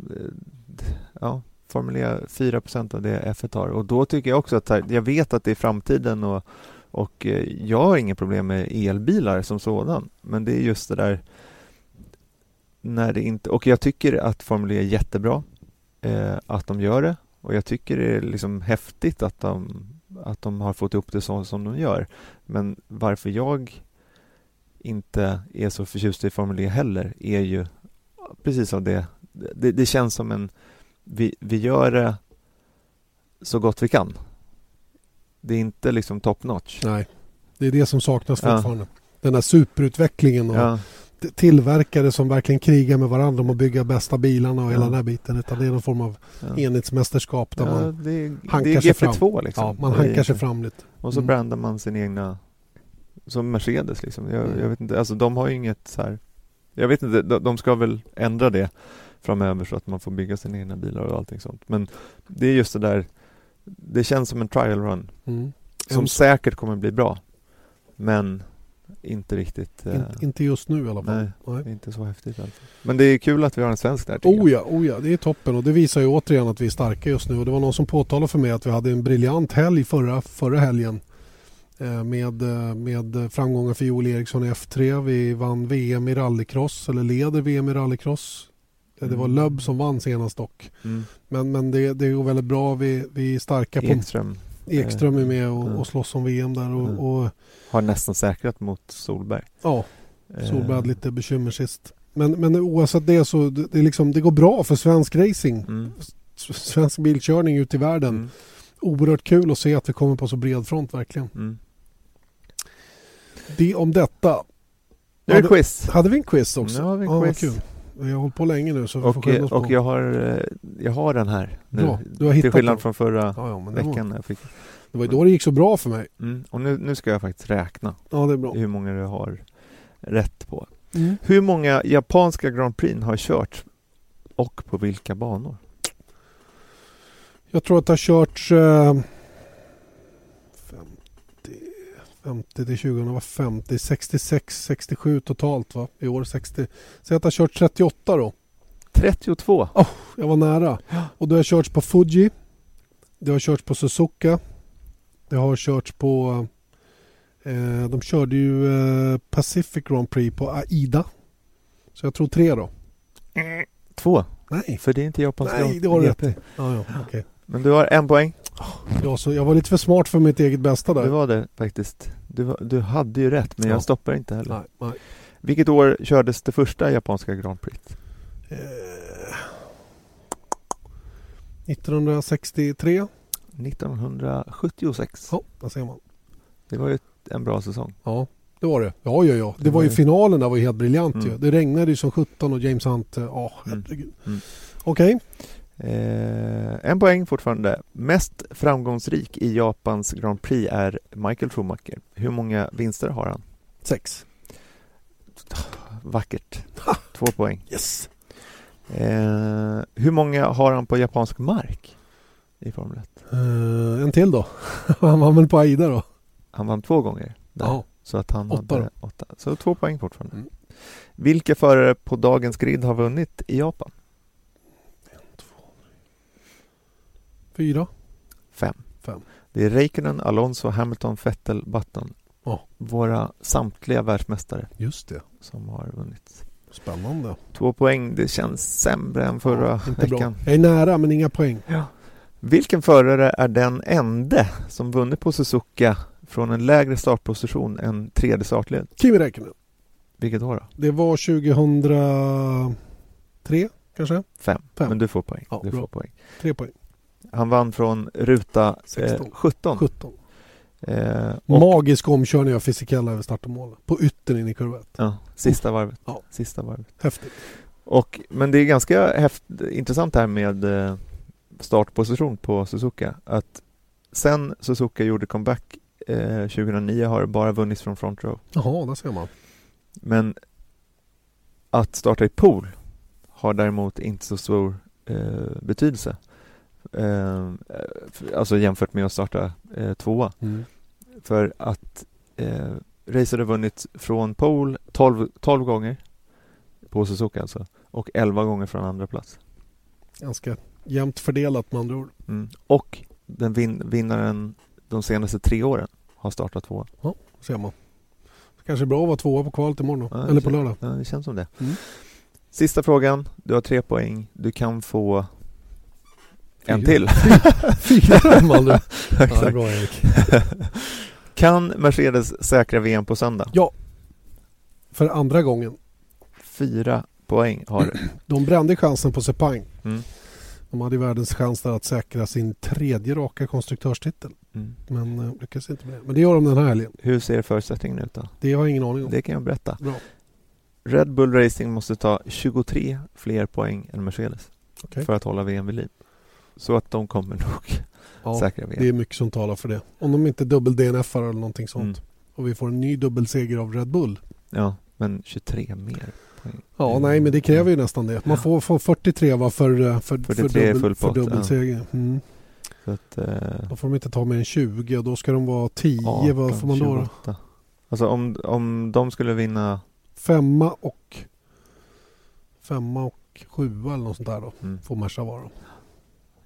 ja, Formel E 4% av det F1 har. Och då tycker jag också att, här, jag vet att det är framtiden och, och eh, jag har inga problem med elbilar som sådan. Men det är just det där när det inte, och jag tycker att Formel E är jättebra eh, att de gör det och jag tycker det är liksom häftigt att de, att de har fått ihop det så som de gör. Men varför jag inte är så förtjust i Formel E heller är ju precis av det. Det, det känns som en, vi, vi gör det så gott vi kan. Det är inte liksom top notch. Nej, det är det som saknas Ja. fortfarande. Den här superutvecklingen och Ja, tillverkare som verkligen krigar med varandra om att bygga bästa bilarna och hela Ja. den här biten. Utan det är någon form av ja. enhetsmästerskap där ja, man det, är, hankar det är sig GP2 liksom. Ja, man Det är- hankar sig fram lite. Och så Mm. brandar man sin egna Som Mercedes liksom. Jag, Mm. jag vet inte, alltså de har ju inget så här Jag vet inte, de, de ska väl ändra det framöver så att man får bygga sina egna bilar och allting sånt. Men det är just det där Det känns som en trial run Mm. som säkert kommer bli bra. Men inte riktigt eh, In, inte just nu i alla fall. Nej, Nej. inte så häftigt alltså. Men det är kul att vi har en svensk där Oh ja, oh ja, det är toppen och det visar ju återigen att vi är starka just nu. Och det var någon som påtalade för mig att vi hade en briljant helg förra, förra helgen. eh, Med, eh, med framgångar för Joel Eriksson i F3. Vi vann VM i rallycross, eller leder VM i rallycross. Eh, Det var Mm. Lubb som vann senast dock. Mm. Men, men det, det går väldigt bra. Vi, vi är starka på... Ekström Ekström är med och, Mm. och slåss om VM där. Och, Mm. och har nästan säkrat mot Solberg. ja, Eh, Solberg hade lite bekymmer sist. Men, men oavsett det så det, det, liksom, det går bra för svensk racing. Mm. Svensk bilkörning ute i världen. Mm. Oerhört kul att se att vi kommer på så bred front verkligen. Mm. Det om detta. Nu är det Hade- quiz. Hade vi en quiz också? Nu har vi en Ja, quiz. kul. Vi har hållit på länge nu så vi får Och, skynda oss och på. jag, har, eh, jag har den här nu. Bra, du har hittat Till skillnad den. från förra Ja, ja, men det, var, veckan jag fick. det var ju då det gick så bra för mig. Mm. Och nu, nu ska jag faktiskt räkna Ja, det är bra. hur många du har rätt på. Mm. Hur många japanska Grand Prix har kört och på vilka banor? Jag tror att det har körts eh, 50, 50 till 20 var 50, 66, 67 totalt va? I år 60. Säg att det har kört 38 då. 32. Jag var nära. Och det har körts på Fuji, Det har körts på Suzuka. Det har körts på... Eh, de körde ju eh, Pacific Grand Prix på AIDA. Så jag tror tre då. Två, Nej, för det är inte japanska Nej det har du rätt. Ja, ja, okej. Men du har en poäng. Ja, så jag var lite för smart för mitt eget bästa där. Det var det faktiskt. Du, var- du hade ju rätt, men Ja. jag stoppar inte heller. Nej, nej. Vilket år kördes det första japanska Grand Prix? Eh, 1963. 1976. Ja, där ser man. Det var ju en bra säsong. Ja, det var det. Ja, ja, ja. Det, Det var var ju finalen där var helt briljant Mm. ju. Det regnade ju som 17 och James Hunt, eh, ja Mm. herregud. Mm. Okej, Eh, en poäng fortfarande. Mest framgångsrik i Japans Grand Prix är Michael Schumacher. Hur många vinster har han? sex. Vackert. Två poäng. Yes. Eh, hur många har han på japansk mark i Formel 1? Eh, en till då. [laughs] Han var väl på Aida då? Han vann två gånger. Där. Ja. Så att han Åtta hade åtta. Så två poäng fortfarande. Mm. Vilka förare på dagens grid har vunnit i Japan? Fyra. Fem. Fem. Det är Räikkönen, Alonso, Hamilton, Vettel, Button. Ja. Våra samtliga världsmästare Just det. som har vunnit. Spännande. Två poäng, det känns sämre än förra Ja, inte bra. veckan. Jag är nära men inga poäng. Vilken förare är den ende som vunnit på Suzuka från en lägre startposition än tredje startled? Kimi Räikkönen. Vilket år då? Det var 2003 kanske? Fem. Fem. Men du får poäng. Ja, du bra. får poäng. Tre poäng. Han vann från ruta eh, 16. 17. 17. Eh, och, Magisk omkörning av Fisichella över start och mål. På yttern in i kurva ett. ja, sista varvet. Ja. Sista varvet. Häftigt. Och, men det är ganska häft, intressant här med eh, startposition på Suzuka. Att sen Suzuka gjorde comeback eh, 2009 har det bara vunnits från front row. Jaha, där ser man. Men att starta i pool har däremot inte så stor eh, betydelse. Eh, f- alltså jämfört med att starta eh, tvåa. Mm. För att eh, racet har vunnits från pole 12, 12 gånger på Suzuka alltså och 11 gånger från andra plats. Ganska jämnt fördelat med andra ord. Mm. Och den vin, vinnaren de senaste tre åren har startat tvåa. Ser man. Kanske bra att vara tvåa på kvalet imorgon. Ja, Eller på lördag. Ja, det känns som det. Mm. Sista frågan. Du har tre poäng. Du kan få en till. Fyra [laughs] andra. [laughs] Ja, bra Erik. [laughs] Kan Mercedes säkra VM på söndag? Ja. För andra gången. Fyra poäng har du. [clears throat] De brände chansen på Sepang. Mm. De hade världens chans där att säkra sin tredje raka konstruktörstitel. Mm. Men eh, lyckades inte med det. Men det gör de den här helgen. Hur ser förutsättningen ut då? Det har jag ingen aning om. Det kan jag berätta. Bra. Red Bull Racing måste ta 23 fler poäng än Mercedes Okej. för att hålla VM vid liv. Så att de kommer nog Ja, [laughs] säkra VM. det är mycket som talar för det. Om de inte dubbel DNF eller någonting sånt. Mm. Och vi får en ny dubbelseger av Red Bull. Ja, men 23 mer. Ja, nej men det kräver ju nästan det. Man får, får 43 va, för, eh, för, för, 43 är dubbel, för pott, ja. dubbelseger. Mm. Så att, eh, Då får de inte ta mer än 20 och då ska de vara 10. 18, Vad får man då? då? 28. Alltså om, om de skulle vinna Femma och femma och sjua eller något sånt där då. mm, Får Merca vara.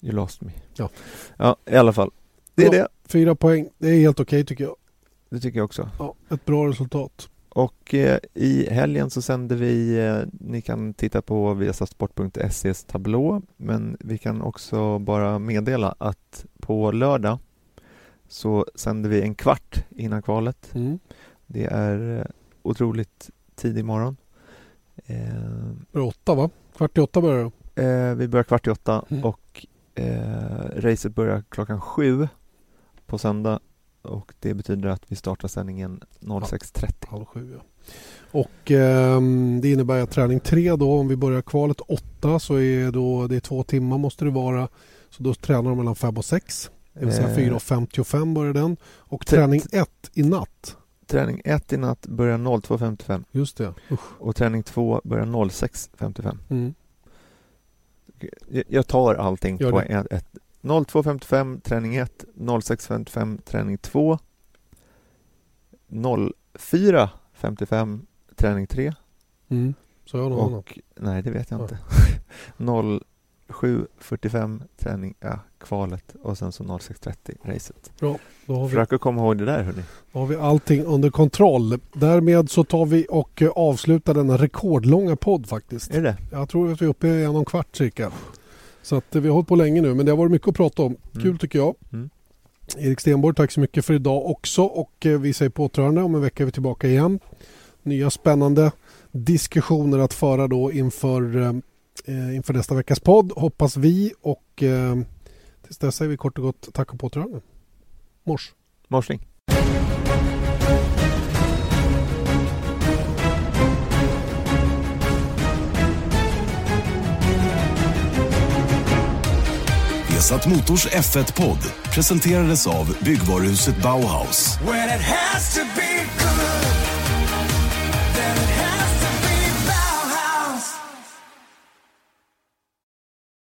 You lost me. Ja. ja, i alla fall. Det är Bra. det. Fyra poäng. Det är helt okej tycker jag. Det tycker jag också. Ja, ett bra resultat. Och eh, i helgen så sänder vi, eh, ni kan titta på viasatsport.ses tablå, men vi kan också bara meddela att på lördag så sänder vi en kvart innan kvalet. Mm. Det är eh, otroligt tidig morgon. Eh, åtta va? Kvart i åtta börjar det. eh, vi börjar kvart i åtta Mm. och eh, racet börjar klockan sju på söndag och det betyder att vi startar sändningen 06.30. Halv sju ja. Och ehm, det innebär att träning tre då om vi börjar kvalet åtta så är då det är två timmar måste det vara. Så då tränar de mellan fem och sex. Det vill säga Eh, 4.55 börjar den. Och träning ett i natt. Träning 1 i natt börjar 02.55 Just det. Usch. och träning 2 börjar 06.55. Mm. Jag- tar allting på det. ett, ett 02.55 träning 1, 06.55 träning 2, 04.55 träning 3 Mm. Så jag och nej det vet jag Ja. inte. [laughs] 0, 7.45 träning, ja, kvalet och sen så 06.30 racet. Bra, då har vi Försök komma ihåg det där hörni. Då har vi allting under kontroll. Därmed så tar vi och eh, avslutar denna rekordlånga podd faktiskt. Är det Jag tror att vi är uppe i en och en kvart cirka. Så att eh, vi har hållit på länge nu men det har varit mycket att prata om. Kul Mm. tycker jag. Mm. Erik Stenborg, tack så mycket för idag också och eh, vi säger på återhörande. Om en vecka är vi tillbaka igen. Nya spännande diskussioner att föra då inför, eh, inför nästa veckas podd hoppas vi och eh, tills dess säger vi kort och gott tack och på återhörande. Mors! Morsning. Vesat Motors F1-podd presenterades av byggvaruhuset Bauhaus.